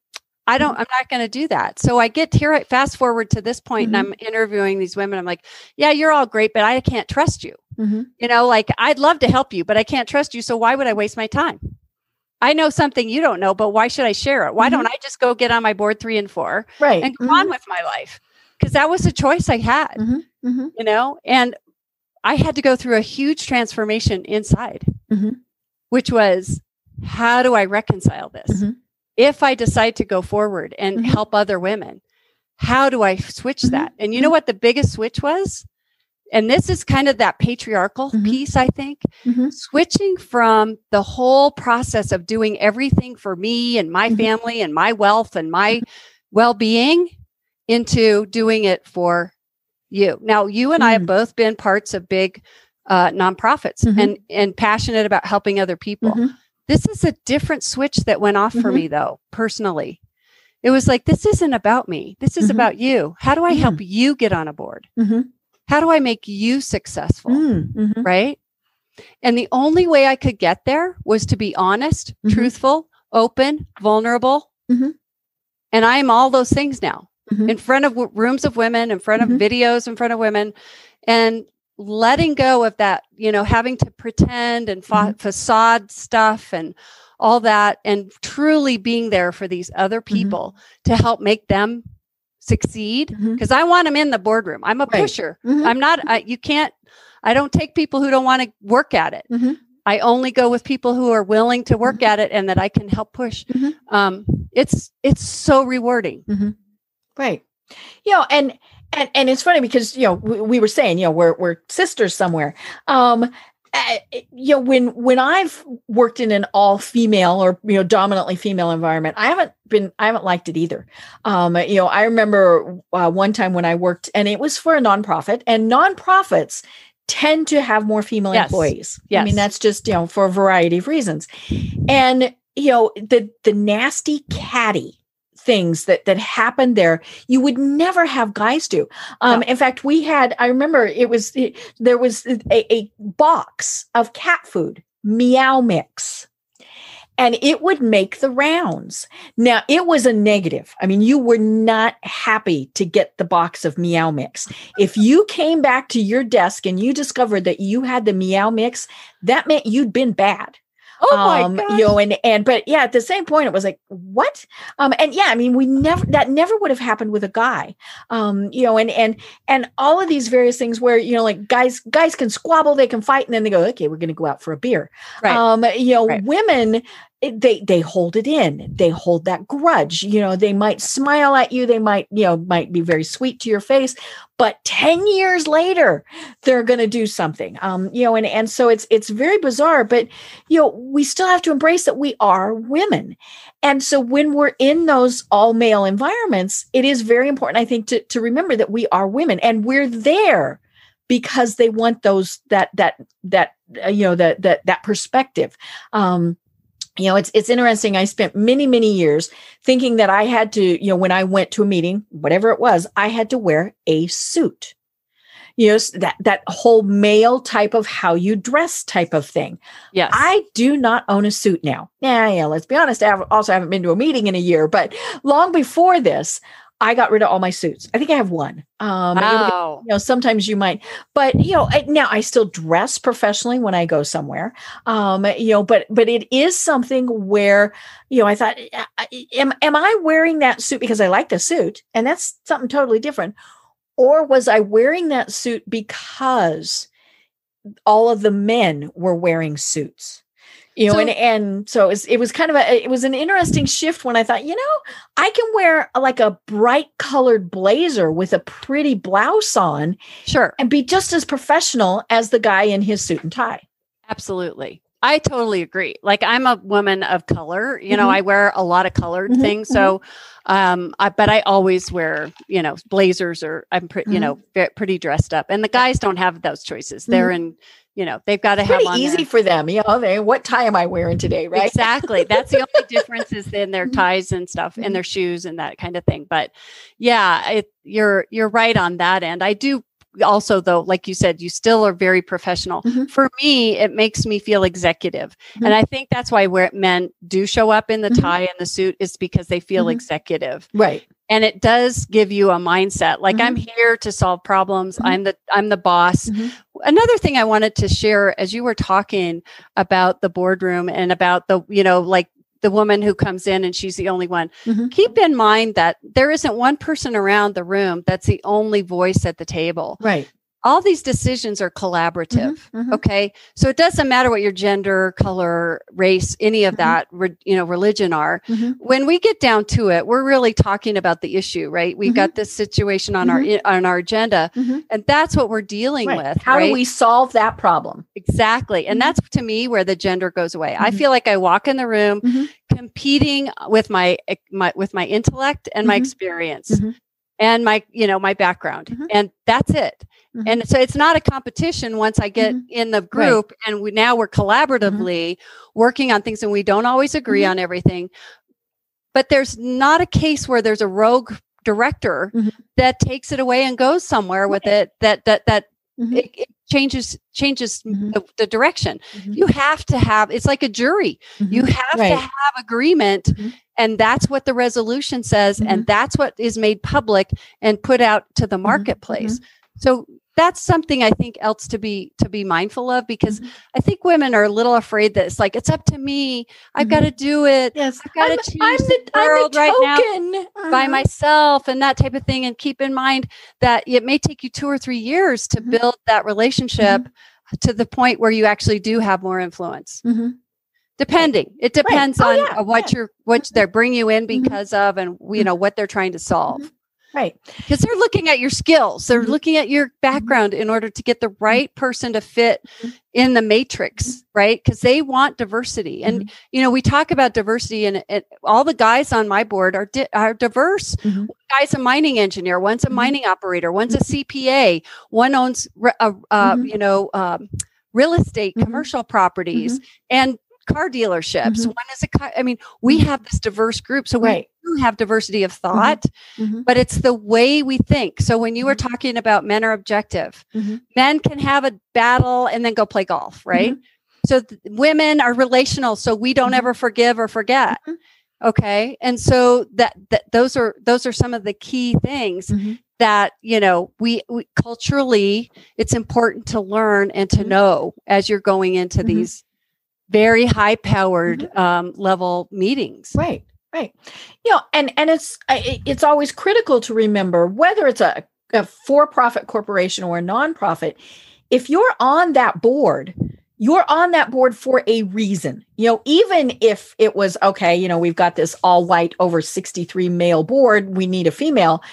I don't, I'm not going to do that. So I get here, fast forward to this point, and I'm interviewing these women. I'm like, yeah, you're all great, but I can't trust you. You know, like I'd love to help you, but I can't trust you. So why would I waste my time? I know something you don't know, but why should I share it? Why don't I just go get on my board three and four Right. and go Mhm. on with my life? Because that was a choice I had, Mhm. Mhm. you know, and I had to go through a huge transformation inside, Mhm. which was how do I reconcile this? Mhm. If I decide to go forward and help other women, how do I switch that? And you know what the biggest switch was? And this is kind of that patriarchal Mhm. piece, I think Mhm. switching from the whole process of doing everything for me and my Mhm. family and my wealth and my well-being into doing it for you. Now, you and I have Mm. both been parts of big uh, nonprofits Mhm. and and passionate about helping other people. Mhm. This is a different switch that went off for me, though. Personally, it was like this isn't about me. This is about you. How do I help you get on a board? How do I make you successful? Mm. Mhm. right? And the only way I could get there was to be honest, Mhm. truthful, open, vulnerable. Mhm. And I am all those things now Mhm. in front of w- rooms of women, in front of Mhm. videos, in front of women, and letting go of that, you know, having to pretend and fa- Mm-hmm. facade stuff and all that, and truly being there for these other Mm-hmm. people to help make them succeed because I want them in the boardroom. I'm a Right. pusher. Mhm. I'm not, I, you can't, I don't take people who don't want to work at it. Mhm. I only go with people who are willing to work at it and that I can help push. Mhm. Um, it's, it's so rewarding. Right. You know, and and and it's funny because you know we, we were saying you know we're we're sisters somewhere. Um, you know when when I've worked in an all female or you know dominantly female environment, I haven't been I haven't liked it either. Um, you know, I remember uh, one time when I worked, and it was for a nonprofit, and nonprofits tend to have more female Yes. employees. I mean that's just you know for a variety of reasons, and you know the the nasty catty things that that happened there you would never have guys do. Um in fact we had i remember it was it, there was a, a box of cat food meow mix and it would make the rounds. Now it was a negative. I mean you were not happy to get the box of meow mix. If you came back to your desk and you discovered that you had the meow mix that meant you'd been bad Oh my um gosh. you know and and but yeah at the same point it was like what um and yeah i mean we never that never would have happened with a guy um you know and and and all of these various things where you know like guys guys can squabble they can fight and then they go okay we're going to go out for a beer Right. um you know Right. women they they hold it in they hold that grudge you know they might smile at you they might you know might be very sweet to your face but 10 years later they're going to do something um you know and and so it's it's very bizarre but you know we still have to embrace that we are women and so when we're in those all male environments it is very important i think to to remember that we are women and we're there because they want those that that that uh, you know that that that perspective um you know it's it's interesting i spent many many years thinking that i had to you know when i went to a meeting whatever it was i had to wear a suit. You know that that whole male type of how you dress type of thing. Yes. I do not own a suit now. Yeah yeah let's be honest i also haven't been to a meeting in a year but long before this I got rid of all my suits. I think I have one. Um, wow. you know, sometimes you might, but you know, I, now I still dress professionally when I go somewhere. Um, you know, but but it is something where you know I thought, am am I wearing that suit because I like the suit, and that's something totally different, or was I wearing that suit because all of the men were wearing suits? You know so, and and so it was, it was kind of a it was an interesting shift when i thought you know i can wear a, like a bright colored blazer with a pretty blouse on sure and be just as professional as the guy in his suit and tie absolutely i totally agree like i'm a woman of color you mm-hmm. know i wear a lot of colored mm-hmm. things so mm-hmm. um I, but i always wear you know blazers or i'm pretty you mm-hmm. know pretty dressed up and the guys don't have those choices they're mm-hmm. in you know they've got to have pretty easy there. for them you know they what tie am i wearing today right exactly that's the only difference is in their mm-hmm. ties and stuff and their mm-hmm. shoes and that kind of thing but yeah it, you're you're right on that end i do also though like you said you still are very professional mm-hmm. for me it makes me feel executive mm-hmm. and i think that's why where men do show up in the mm-hmm. tie and the suit is because they feel mm-hmm. executive right and it does give you a mindset like i'm mm-hmm. here to solve problems i'm the i'm the boss another thing i wanted to share as you were talking about the boardroom and about the you know like the woman who comes in and she's the only one. Mm-hmm. Keep in mind that there isn't one person around the room that's the only voice at the table. Right all these decisions are collaborative mm-hmm, mm-hmm. okay so it doesn't matter what your gender color race any of mm-hmm. that re, you know religion are mm-hmm. when we get down to it we're really talking about the issue right we've got mm-hmm. this situation on our mm-hmm. on our agenda and that's what we're dealing right. with how right? do we solve that problem exactly and that's to me where the gender goes away i feel like i walk in the room competing with my, my with my intellect and my experience and my you know my background and that's it mm-hmm. and so it's not a competition once i get mm-hmm. in the group right. and we now we're mm-hmm. collaboratively working on things and we don't always agree mm-hmm. on everything but there's not a case where there's a rogue director mm-hmm. that takes it away and goes somewhere with it that that that it, it, changes changes the, the, direction you have to have it's like a jury you have right. to have agreement and that's what the resolution says mm-hmm. and that's what is made public and put out to the mm-hmm. marketplace mm-hmm. so that's something i think else to be to be mindful of because mm-hmm. i think women are a little afraid that it's like it's up to me i've got to mm-hmm. do it yes i've got to change I'm the, the world right now uh-huh. by myself and that type of thing and keep in mind that it may take you two or three years to mm-hmm. build that relationship to the point where you actually do have more influence depending it depends right. oh, on yeah, what yeah. you're what they're bringing you in mm-hmm. because mm-hmm. of and you know what they're trying to solve mm-hmm. Right because they're looking at your skills they're mm-hmm. looking at your mm-hmm. background in order to get the right person to fit in the matrix right because they want diversity and you know we talk about diversity and, and, all the guys on my board are di- are diverse mm-hmm. guy's a mining engineer one's a mining operator one's a cpa one owns uh, uh, you know um, real estate commercial properties and car dealerships. Mm-hmm. One is a car. I mean, we mm-hmm. have this diverse group. So right. Do have diversity of mm-hmm. thought, mm-hmm. but it's the way we think. So when you were mm-hmm. talking about men are objective, mm-hmm. men can have a battle and then go play golf, right? So th- women are relational. So we don't ever forgive or forget. Okay. And so that, that those are those are some of the key things that you know we, we, culturally it's important to learn and to know as you're going into mm-hmm. these very high powered mm-hmm. um, level meetings. Right. Right. You know, and and it's it's always critical to remember whether it's a, a for-profit corporation or a nonprofit, if you're on that board, you're on that board for a reason. You know, even if it was okay, you know, we've got this all white over 63 male board, we need a female.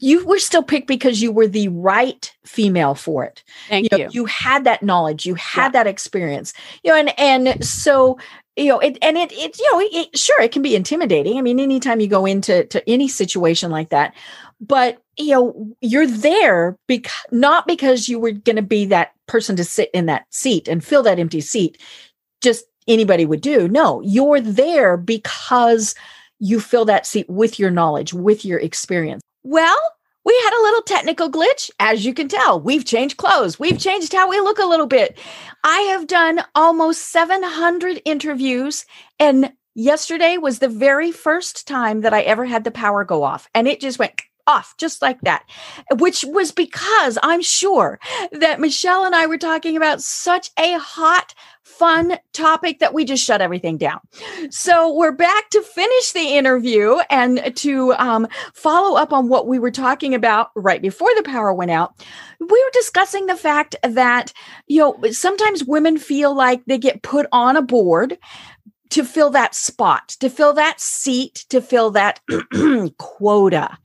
You were still picked because you were the right female for it. Thank you. you. Know, you had that knowledge, you had Yeah. that experience. You know, and and so you know, it and it it you know, it, sure it can be intimidating. I mean, anytime you go into to any situation like that, but you know, you're there because not because you were going to be that person to sit in that seat and fill that empty seat. Just anybody would do. No, you're there because you fill that seat with your knowledge, with your experience. Well, we had a little technical glitch. As you can tell, we've changed clothes. We've changed how we look a little bit. I have done almost 700 interviews, and yesterday was the very first time that I ever had the power go off, and it just went off just like that, which was because I'm sure that Michele and I were talking about such a hot, fun topic that we just shut everything down. So we're back to finish the interview and to um, follow up on what we were talking about right before the power went out. We were discussing the fact that, you know, sometimes women feel like they get put on a board to fill that spot, to fill that seat, to fill that quota.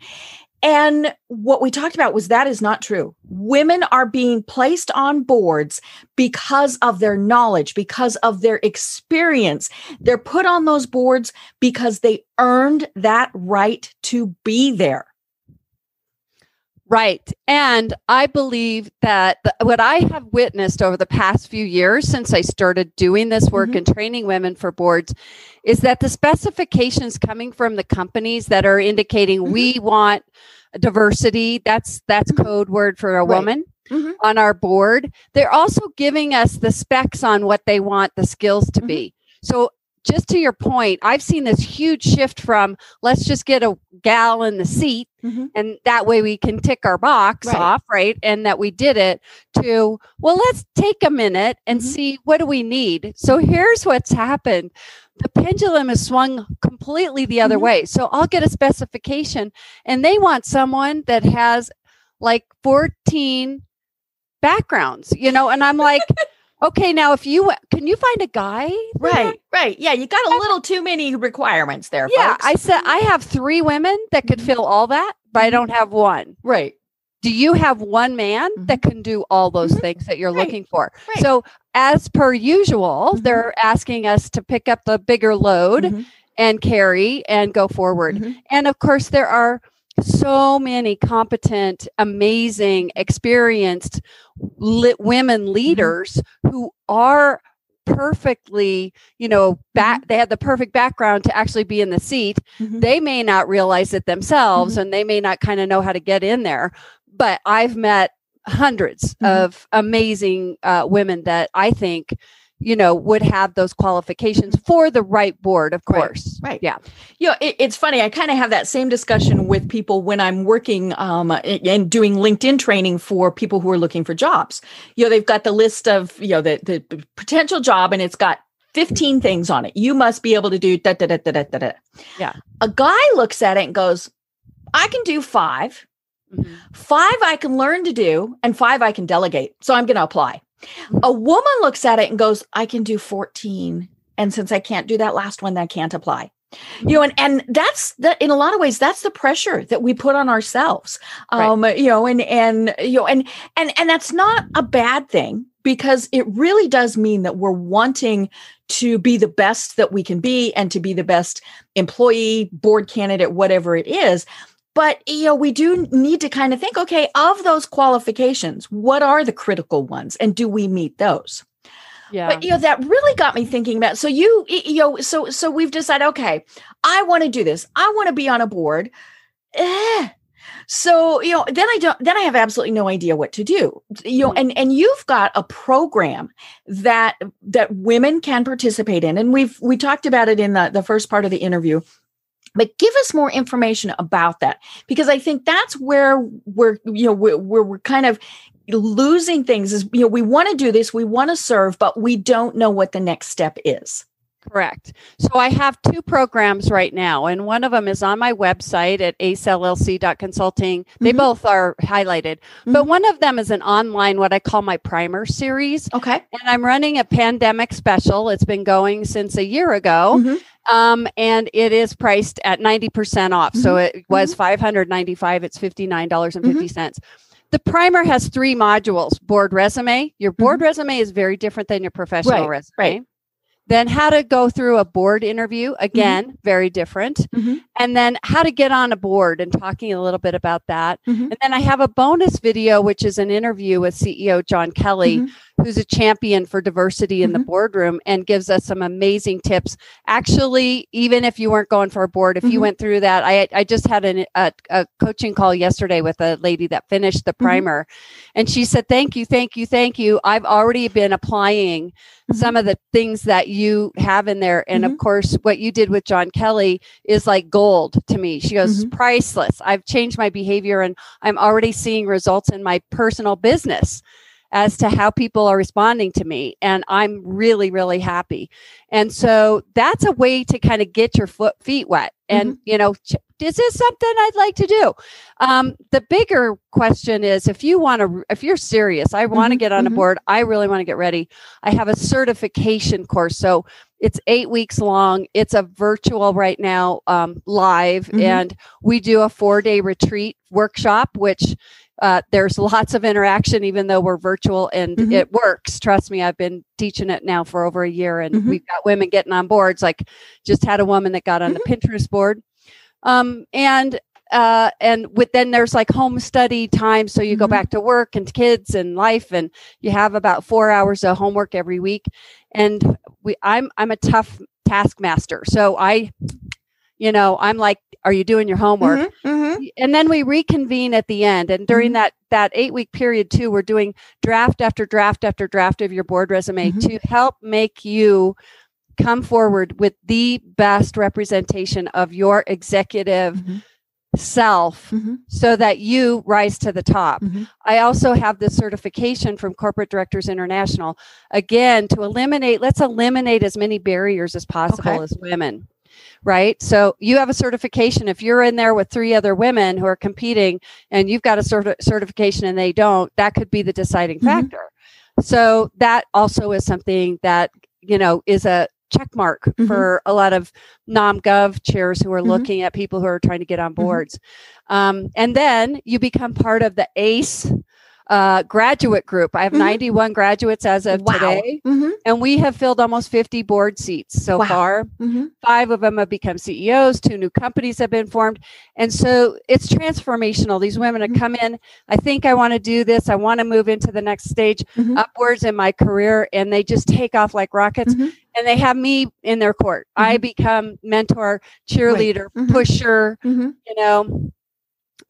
And what we talked about was that is not true. Women are being placed on boards because of their knowledge, because of their experience. They're put on those boards because they earned that right to be there. Right. And I believe that the, what I have witnessed over the past few years since I started doing this work Mhm. and training women for boards is that the specifications coming from the companies that are indicating Mhm. we want diversity, that's that's Mhm. code word for a Right. woman Mhm. on our board. They're also giving us the specs on what they want the skills to Mhm. be. So just to your point, I've seen this huge shift from let's just get a gal in the seat Mhm. and that way we can tick our box Right. off, right? And that we did it to, well, let's take a minute and Mhm. see what do we need. So here's what's happened. The pendulum has swung completely the other Mhm. way. So I'll get a specification and they want someone that has like 14 backgrounds, you know, and I'm like, okay, now if you can you find a guy? Right, right. Yeah, you got a little too many requirements there, Yeah, folks. I said I have three women that could Mhm. fill all that, but I Mhm. don't have one. right. Do you have one man that can do all those Mhm. things that you're Right. looking for? Right. So, as per usual, Mhm. they're asking us to pick up the bigger load Mhm, and carry and go forward. And of course, there are so many competent, amazing, experienced lit women leaders who are perfectly, you know, back they have the perfect background to actually be in the seat. Mhm. They may not realize it themselves and they may not kind of know how to get in there. But I've met 100s Mhm. of amazing uh, women that I think, you know, would have those qualifications for the right board, of course. right. Yeah. You know, it, it's funny. I kind of have that same discussion with people when I'm working um, and doing LinkedIn training for people who are looking for jobs. You know, they've got the list of you know the the potential job, and it's got 15 things on it. You must be able to do da da da da da da. da. Yeah. A guy looks at it and goes, "I can do five. Mhm. Five I can learn to do, and five I can delegate. So I'm going to apply." A woman looks at it and goes, "I can do 14." And since I can't do that last one, I can't apply you know and and that's that in a lot of ways that's the pressure that we put on ourselves Right. um you know and and you know and and and that's not a bad thing because it really does mean that we're wanting to be the best that we can be and to be the best employee board candidate whatever it is but you know we do need to kind of think okay of those qualifications what are the critical ones and do we meet those Yeah. but you know that really got me thinking about. So you you know so so we've decided. Okay, I want to do this. I want to be on a board. Eh. So you know then I don't then I have absolutely no idea what to do. You know Mhm. and and you've got a program that that women can participate in, and we've we talked about it in the the first part of the interview. But give us more information about that because I think that's where we're you know where, where we're kind of losing things is you know we want to do this we want to serve but we don't know what the next step is Correct. So I have two programs right now, and one of them is on my website at acellc.consulting. They Mhm. both are highlighted, but one of them is an online, what I call my primer series. Okay. And I'm running a pandemic special. It's been going since a year ago. Mhm. Um, and it is priced at 90% off. So it was 595, it's $59.50. The primer has three modules board resume. Your board resume is very different than your professional Right, resume. right. Then how to go through a board interview, again, very different. Mhm. And then how to get on a board and talking a little bit about that. Mhm. And then I have a bonus video, which is an interview with CEO John Kelly, Mhm. who's a champion for diversity in the Mhm. boardroom and gives us some amazing tips. Actually, even if you weren't going for a board, if you went through that, I I just had an, a a coaching call yesterday with a lady that finished the Mm-hmm. primer, and she said, "Thank you, thank you, thank you. I've already been applying." Some of the things that you have in there. And Mhm. of course, what you did with John Kelly is like gold to me. She goes, Mm-hmm. priceless. I've changed my behavior and I'm already seeing results in my personal business as to how people are responding to me. And I'm really, really happy. And so that's a way to kind of get your foot feet wet. And, Mm-hmm. you know, ch- is this something I'd like to do? Um, the bigger question is if you want to, if you're serious, I want to Mhm, get on a mhm. board, I really want to get ready. I have a certification course. So it's eight weeks long. It's a virtual right now, um, live, Mhm. and we do a four day retreat workshop, which uh, there's lots of interaction, even though we're virtual, and Mhm. it works. Trust me, I've been teaching it now for over a year, and Mhm. we've got women getting on boards. Like, just had a woman that got on the Pinterest board, um, and uh, and with then there's like home study time, so you go Mhm. back to work and kids and life, and you have about four hours of homework every week. And we, I'm I'm a tough taskmaster, so I, you know, I'm like, are you doing your homework? Mhm, mhm. and then we reconvene at the end and during Mhm. that that eight week period too we're doing draft after draft after draft of your board resume Mhm. to help make you come forward with the best representation of your executive Mhm. self Mhm. so that you rise to the top Mhm. I also have this certification from Corporate Directors International, again, to eliminate, let's eliminate as many barriers as possible Okay. as women, right? So you have a certification. If you're in there with three other women who are competing and you've got a certi- certification and they don't, that could be the deciding Mhm. factor. So that also is something that, you know, is a check mark Mhm. for a lot of nom-gov chairs who are Mhm. looking at people who are trying to get on Mhm. boards. Um, and then you become part of the ACE uh, graduate group. I have Mhm. 91 graduates as of Wow. today, Mhm, and we have filled almost 50 board seats so Wow. far. mhm. Five of them have become CEOs, two new companies have been formed. And so it's transformational. These women have Mhm. come in, I think I want to do this, I want to move into the next stage Mhm. upwards in my career, and they just take off like rockets. Mhm. And they have me in their court. I become mentor, cheerleader, Mhm. pusher, you know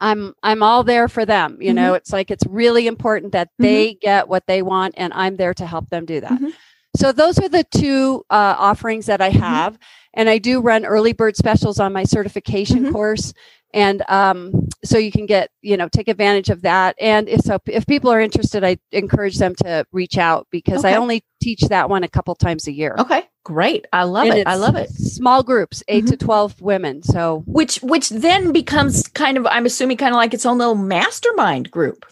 i'm i'm all there for them you know? It's like it's really important that they get what they want and i'm there to help them do that. Mhm. so those are the two uh, offerings that i have and i do run early bird specials on my certification Mhm. course and um, so you can get you know take advantage of that and if so if people are interested i encourage them to reach out because i only teach that one a couple times a year. Okay, great. I love And it. I love it. small groups 8 to 12 women so Which which then becomes kind of I'm assuming kind of like its own little mastermind group.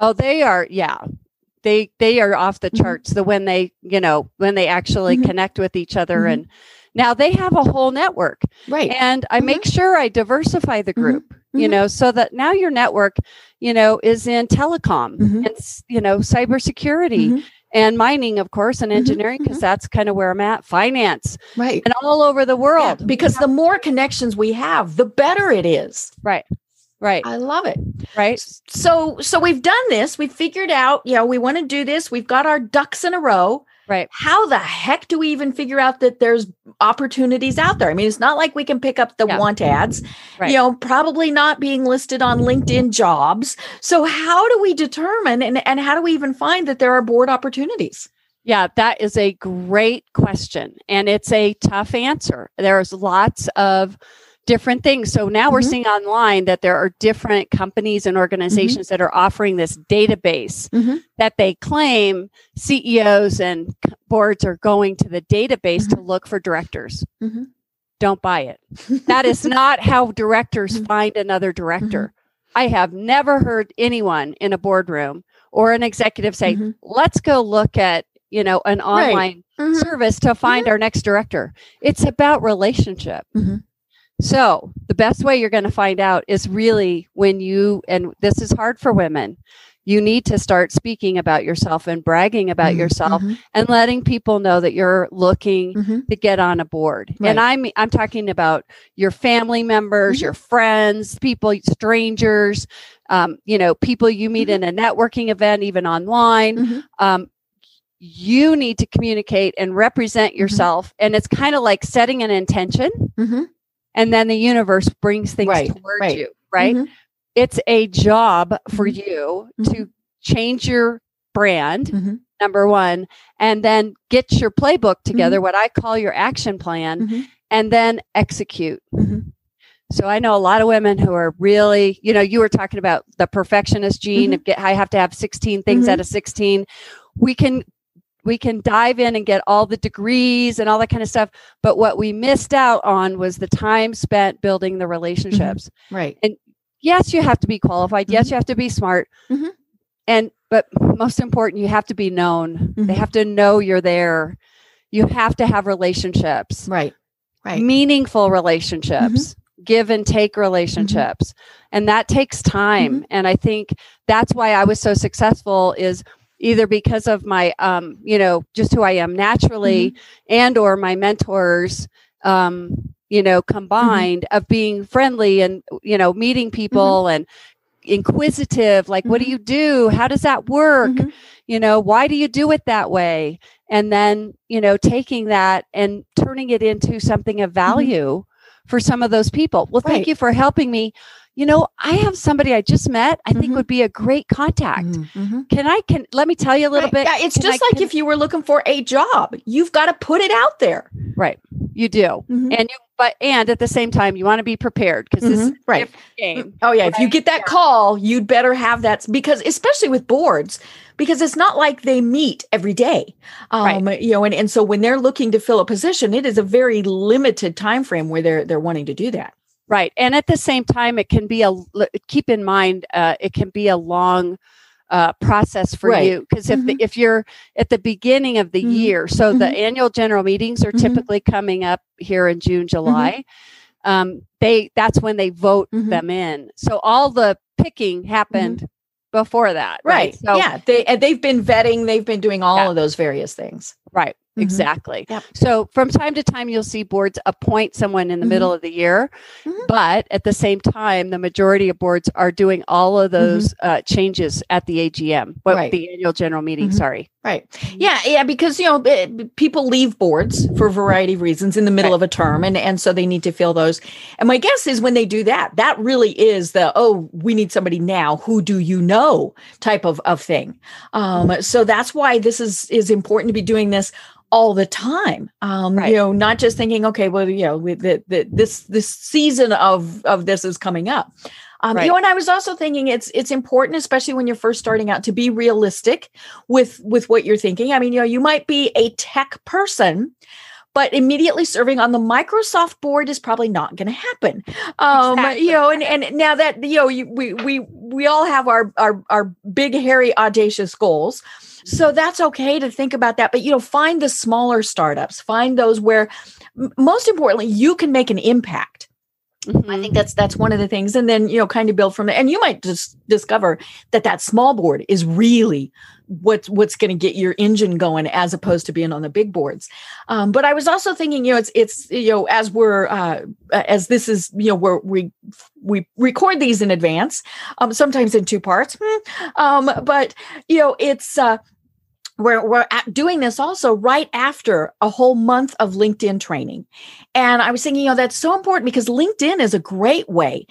Oh, they are, yeah. They they are off the Mhm. charts. The when they, you know, when they actually Mhm. connect with each other Mhm. and now they have a whole network. Right. And I make sure I diversify the group, you know, so that now your network, you know, is in telecom and you know, cybersecurity. And mining, of course, and Mhm. engineering, because Mhm. that's kind of where I'm at, finance Right. and all over the Yeah, world. because the more connections we have, the better it is. Right. Right. I love it. Right. So so we've done this. We've figured out, you know, we want to do this. We've got our ducks in a row. Right. How the heck do we even figure out that there's opportunities out there? I mean, it's not like we can pick up the Yeah. want ads. Right. You know, probably not being listed on LinkedIn jobs. So how do we determine and, and how do we even find that there are board opportunities? Yeah, that is a great question. And it's a tough answer. There's lots of different things. So now we're Mhm. seeing online that there are different companies and organizations that are offering this database Mhm. that they claim CEOs and boards are going to the database to look for directors. Mhm. Don't buy it. That is not how directors find another director. I have never heard anyone in a boardroom or an executive say, let's go look at, you know, an Right. online Mhm. service to find our next director. It's about relationship. So, the best way you're going to find out is really when you, and this is hard for women, you need to start speaking about yourself and bragging about yourself Mhm. and letting people know that you're looking Mhm. to get on a board. Right. And I'm I'm talking about your family members, Mhm. your friends, people, strangers, um, you know, people you meet Mhm. in a networking event, even online Mhm. um, you need to communicate and represent Mm-hmm. yourself and it's kind of like setting an intention. And then the universe brings things Right, towards right. you right Mhm. it's a job for Mhm. you Mhm. to change your brand Mhm. number one and then get your playbook together Mm-hmm. what i call your action plan Mhm. and then execute so I know a lot of women who are really, you know, you were talking about the perfectionist gene. Of get, I have to have 16 things out of 16. We can we can dive in and get all the degrees and all that kind of stuff. But what we missed out on was the time spent building the relationships. Right. And yes, you have to be qualified. Mm-hmm. Yes, you have to be smart. Mhm. And but most important, you have to be known. They Mhm. have to know you're there. You have to have relationships Right. Right. meaningful relationships give and take relationships and that takes time and i think that's why i was so successful is either because of my um you know just who i am naturally and or my mentors um you know combined of being friendly and you know meeting people and inquisitive like what do Mhm. you do? How does that work? You know why do you do it that way? And then you know taking that and turning it into something of value for some of those people. Well thank you for helping me you know i have somebody i just met i think Mhm. would be a great contact Mhm. can i can let me tell you a little Right. bit Yeah, it's just I- like can- if you were looking for a job, you've got to put it out there. right you do Mhm. and you but and at the same time you want to be prepared because this is Mhm. Right. game Oh yeah, if you get that call, you'd better have that because especially with boards because it's not like they meet every day. Um you know and, and so when they're looking to fill a position, it is a very limited time frame where they're they're wanting to do that. Right. And at the same time, it can be a, keep in mind, uh, it can be a long uh, process for Right. you. Because if, the, if you're at the beginning of the Mhm. year, so the Mhm. annual general meetings are Mhm. typically coming up here in June, July. Um, they, that's when they vote Mhm. them in. So all the picking happened before that. Right. Right. So, yeah, they and they've been vetting, they've been doing all Yeah. of those various things. Right. Mhm. Exactly. Yep. So from time to time, you'll see boards appoint someone in the Mhm. middle of the year, Mhm. but at the same time, the majority of boards are doing all of Mm-hmm. those uh, changes at the AGM, but Right. the annual general meeting. Mhm. Sorry. Right. Yeah, yeah, because you know eh, people leave boards for a variety of reasons in the middle Right. of a term, and and so they need to fill those. And my guess is when they do that, that really is the oh we need somebody now. Who do you know? Type of of thing. Um, so that's why this is is important to be doing this all the time. Um, Right. you know, not just thinking okay, well, you know, the, the, this this season of of this is coming up. Um, Right. You know, and I was also thinking it's it's important, especially when you're first starting out, to be realistic with with what you're thinking. I mean, you know, you might be a tech person, but immediately serving on the Microsoft board is probably not going to happen. Um, Exactly. You know, and and now that you know, you, we we we all have our our our big, hairy, audacious goals. So that's okay to think about that, but you know, find the smaller startups, find those where, m- most importantly, you can make an impact. I Mhm. think that's that's one of the things, and then you know, kind of build from there. And you might just discover that that small board is really what's what's going to get your engine going, as opposed to being on the big boards. Um, but I was also thinking, you know, it's it's you know, as we're uh, as this is you know, where we we record these in advance, um, sometimes in two parts, hmm, um, but you know, it's. Uh, we're, we're doing this also right after a whole month of LinkedIn training. And I was thinking, you know, that's so important because LinkedIn is a great way,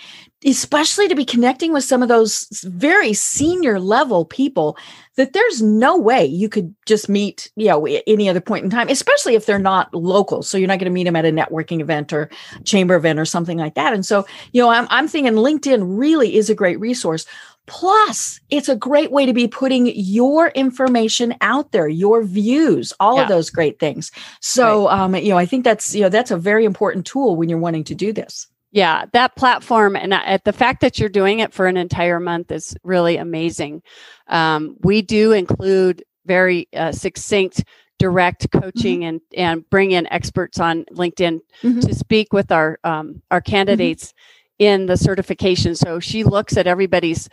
especially to be connecting with some of those very senior level people that there's no way you could just meet, you know, any other point in time, especially if they're not local. So you're not going to meet them at a networking event or chamber event or something like that. And so, you know, I'm, I'm thinking LinkedIn really is a great resource. Plus, it's a great way to be putting your information out there, your views, all yeah. of those great things. So, right. um, you know, I think that's you know that's a very important tool when you're wanting to do this. Yeah, that platform and uh, the fact that you're doing it for an entire month is really amazing. Um, we do include very uh, succinct direct coaching mm-hmm. and and bring in experts on LinkedIn mm-hmm. to speak with our um, our mm-hmm. candidates mm-hmm. in the certification. So she looks at everybody's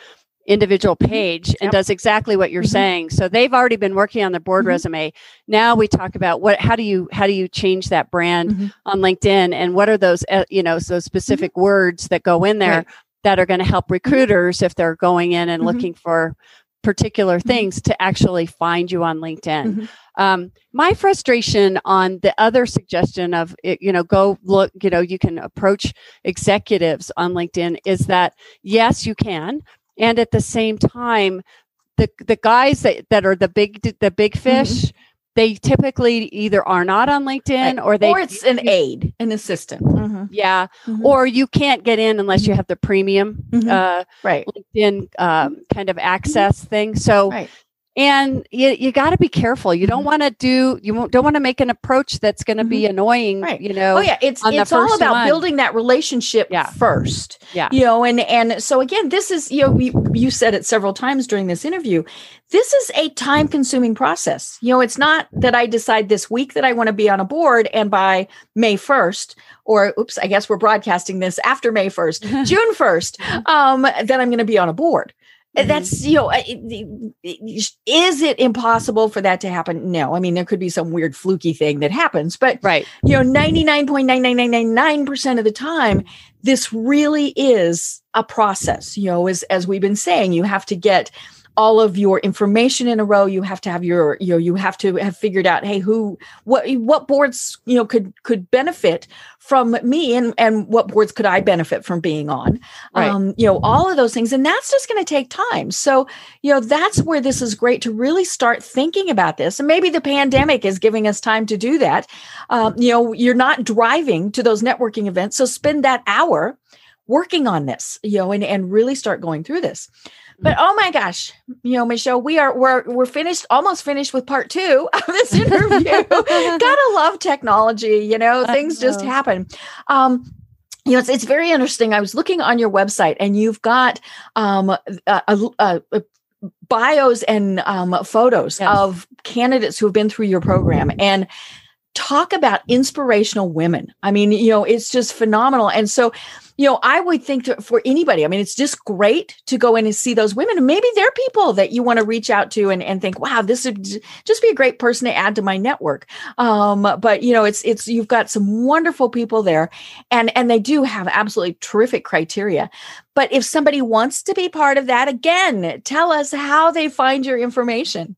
individual mm-hmm. page and yep. does exactly what you're mm-hmm. saying so they've already been working on their board mm-hmm. resume now we talk about what how do you how do you change that brand mm-hmm. on linkedin and what are those uh, you know those mm-hmm. specific words that go in there right. that are going to help mm-hmm. recruiters if they're going in and looking for particular things to actually find you on linkedin um, my frustration on the other suggestion of it, you know go look you know you can approach executives on linkedin is that yes you can and at the same time the the guys that, that are the big the big mm-hmm. fish mm-hmm. they typically either are not on linkedin right. or they or it's an aid an assistant mm-hmm. yeah mm-hmm. or you can't get in unless you have the premium mm-hmm. uh, right linkedin um, kind of access thing so right and you, you got to be careful you don't mm-hmm. want to do you don't want to make an approach that's going to mm-hmm. be annoying right. you know oh yeah it's it's all about one. building that relationship yeah. first yeah you know and and so again this is you know you, you said it several times during this interview this is a time consuming process you know it's not that i decide this week that i want to be on a board and by may 1st or oops i guess we're broadcasting this after may 1st june 1st um then i'm going to be on a board Mm-hmm. That's, you know, is it impossible for that to happen? No. I mean, there could be some weird fluky thing that happens, but, right. you know, 99.99999% of the time, this really is a process. You know, as, as we've been saying, you have to get all of your information in a row. You have to have your you know you have to have figured out hey who what what boards you know could could benefit from me and and what boards could i benefit from being on. Right. um you know all of those things. And that's just going to take time. So you know that's where this is great to really start thinking about this. And maybe the pandemic is giving us time to do that. Um, you know you're not driving to those networking events. So spend that hour working on this you know and, and really start going through this but oh my gosh, you know, Michele, we are we're we're finished, almost finished with part two of this interview. Gotta love technology, you know, things know. just happen. Um, you know, it's, it's very interesting. I was looking on your website, and you've got um, a, a, a bios and um, photos yes. of candidates who have been through your program, and talk about inspirational women. I mean, you know, it's just phenomenal. And so you know, I would think to, for anybody, I mean, it's just great to go in and see those women. And maybe they're people that you want to reach out to and, and think, wow, this would just be a great person to add to my network. Um, but you know, it's, it's, you've got some wonderful people there and, and they do have absolutely terrific criteria. But if somebody wants to be part of that, again, tell us how they find your information.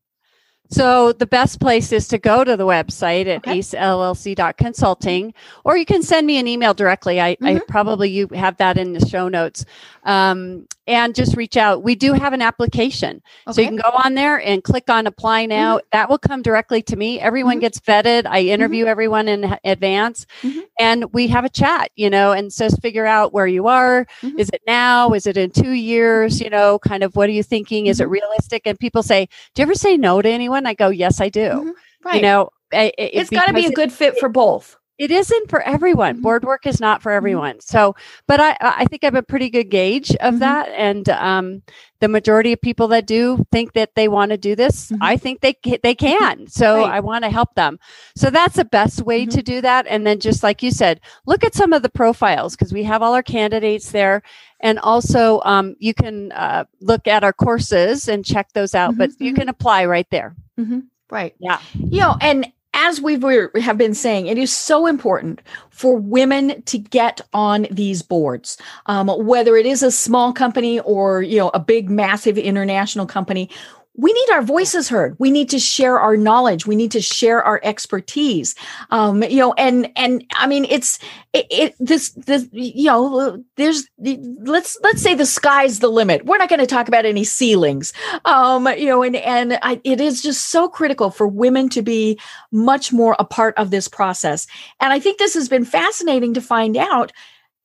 So the best place is to go to the website at okay. acellc.consulting, or you can send me an email directly. I, mm-hmm. I probably you have that in the show notes. Um, and just reach out. We do have an application. Okay. So you can go on there and click on apply now. Mm-hmm. That will come directly to me. Everyone mm-hmm. gets vetted. I interview mm-hmm. everyone in advance mm-hmm. and we have a chat, you know, and just figure out where you are. Mm-hmm. Is it now? Is it in two years? You know, kind of what are you thinking? Is it mm-hmm. realistic? And people say, Do you ever say no to anyone? I go, Yes, I do. Right. You know, it, it's got to be a good fit for both it isn't for everyone. Mm-hmm. Board work is not for mm-hmm. everyone. So, but I, I think I have a pretty good gauge of mm-hmm. that. And um, the majority of people that do think that they want to do this, mm-hmm. I think they they can. So right. I want to help them. So that's the best way mm-hmm. to do that. And then just like you said, look at some of the profiles because we have all our candidates there. And also, um, you can uh, look at our courses and check those out. But you mm-hmm. can apply right there. Right. Yeah. You know, and as we have been saying, it is so important for women to get on these boards, um, whether it is a small company or you know a big, massive international company. We need our voices heard. We need to share our knowledge. We need to share our expertise. Um, you know, and and I mean, it's it, it this this you know, there's let's let's say the sky's the limit. We're not going to talk about any ceilings. Um, you know, and and I, it is just so critical for women to be much more a part of this process. And I think this has been fascinating to find out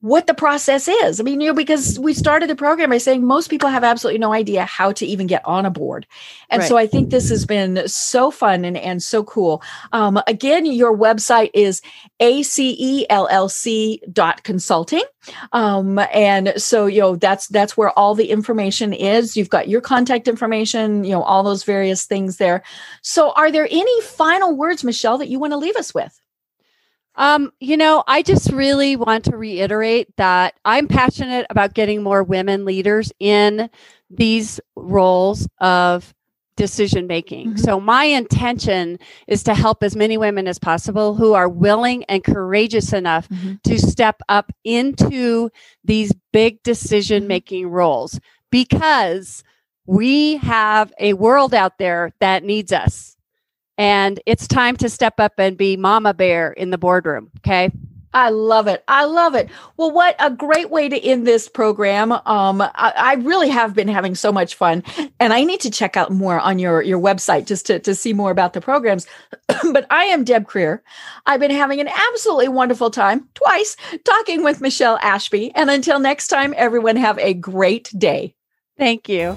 what the process is. I mean, you know, because we started the program by saying most people have absolutely no idea how to even get on a board. And right. so I think this has been so fun and, and so cool. Um, again, your website is acellc.consulting. Um, and so, you know, that's, that's where all the information is. You've got your contact information, you know, all those various things there. So are there any final words, Michele, that you want to leave us with? Um, you know, I just really want to reiterate that I'm passionate about getting more women leaders in these roles of decision making. Mm-hmm. So my intention is to help as many women as possible who are willing and courageous enough mm-hmm. to step up into these big decision making mm-hmm. roles because we have a world out there that needs us and it's time to step up and be mama bear in the boardroom. Okay. I love it. I love it. Well, what a great way to end this program. Um, I, I, really have been having so much fun, and I need to check out more on your your website just to to see more about the programs. but I am Deb Krier. I've been having an absolutely wonderful time twice talking with Michele Ashby. And until next time, everyone have a great day. Thank you.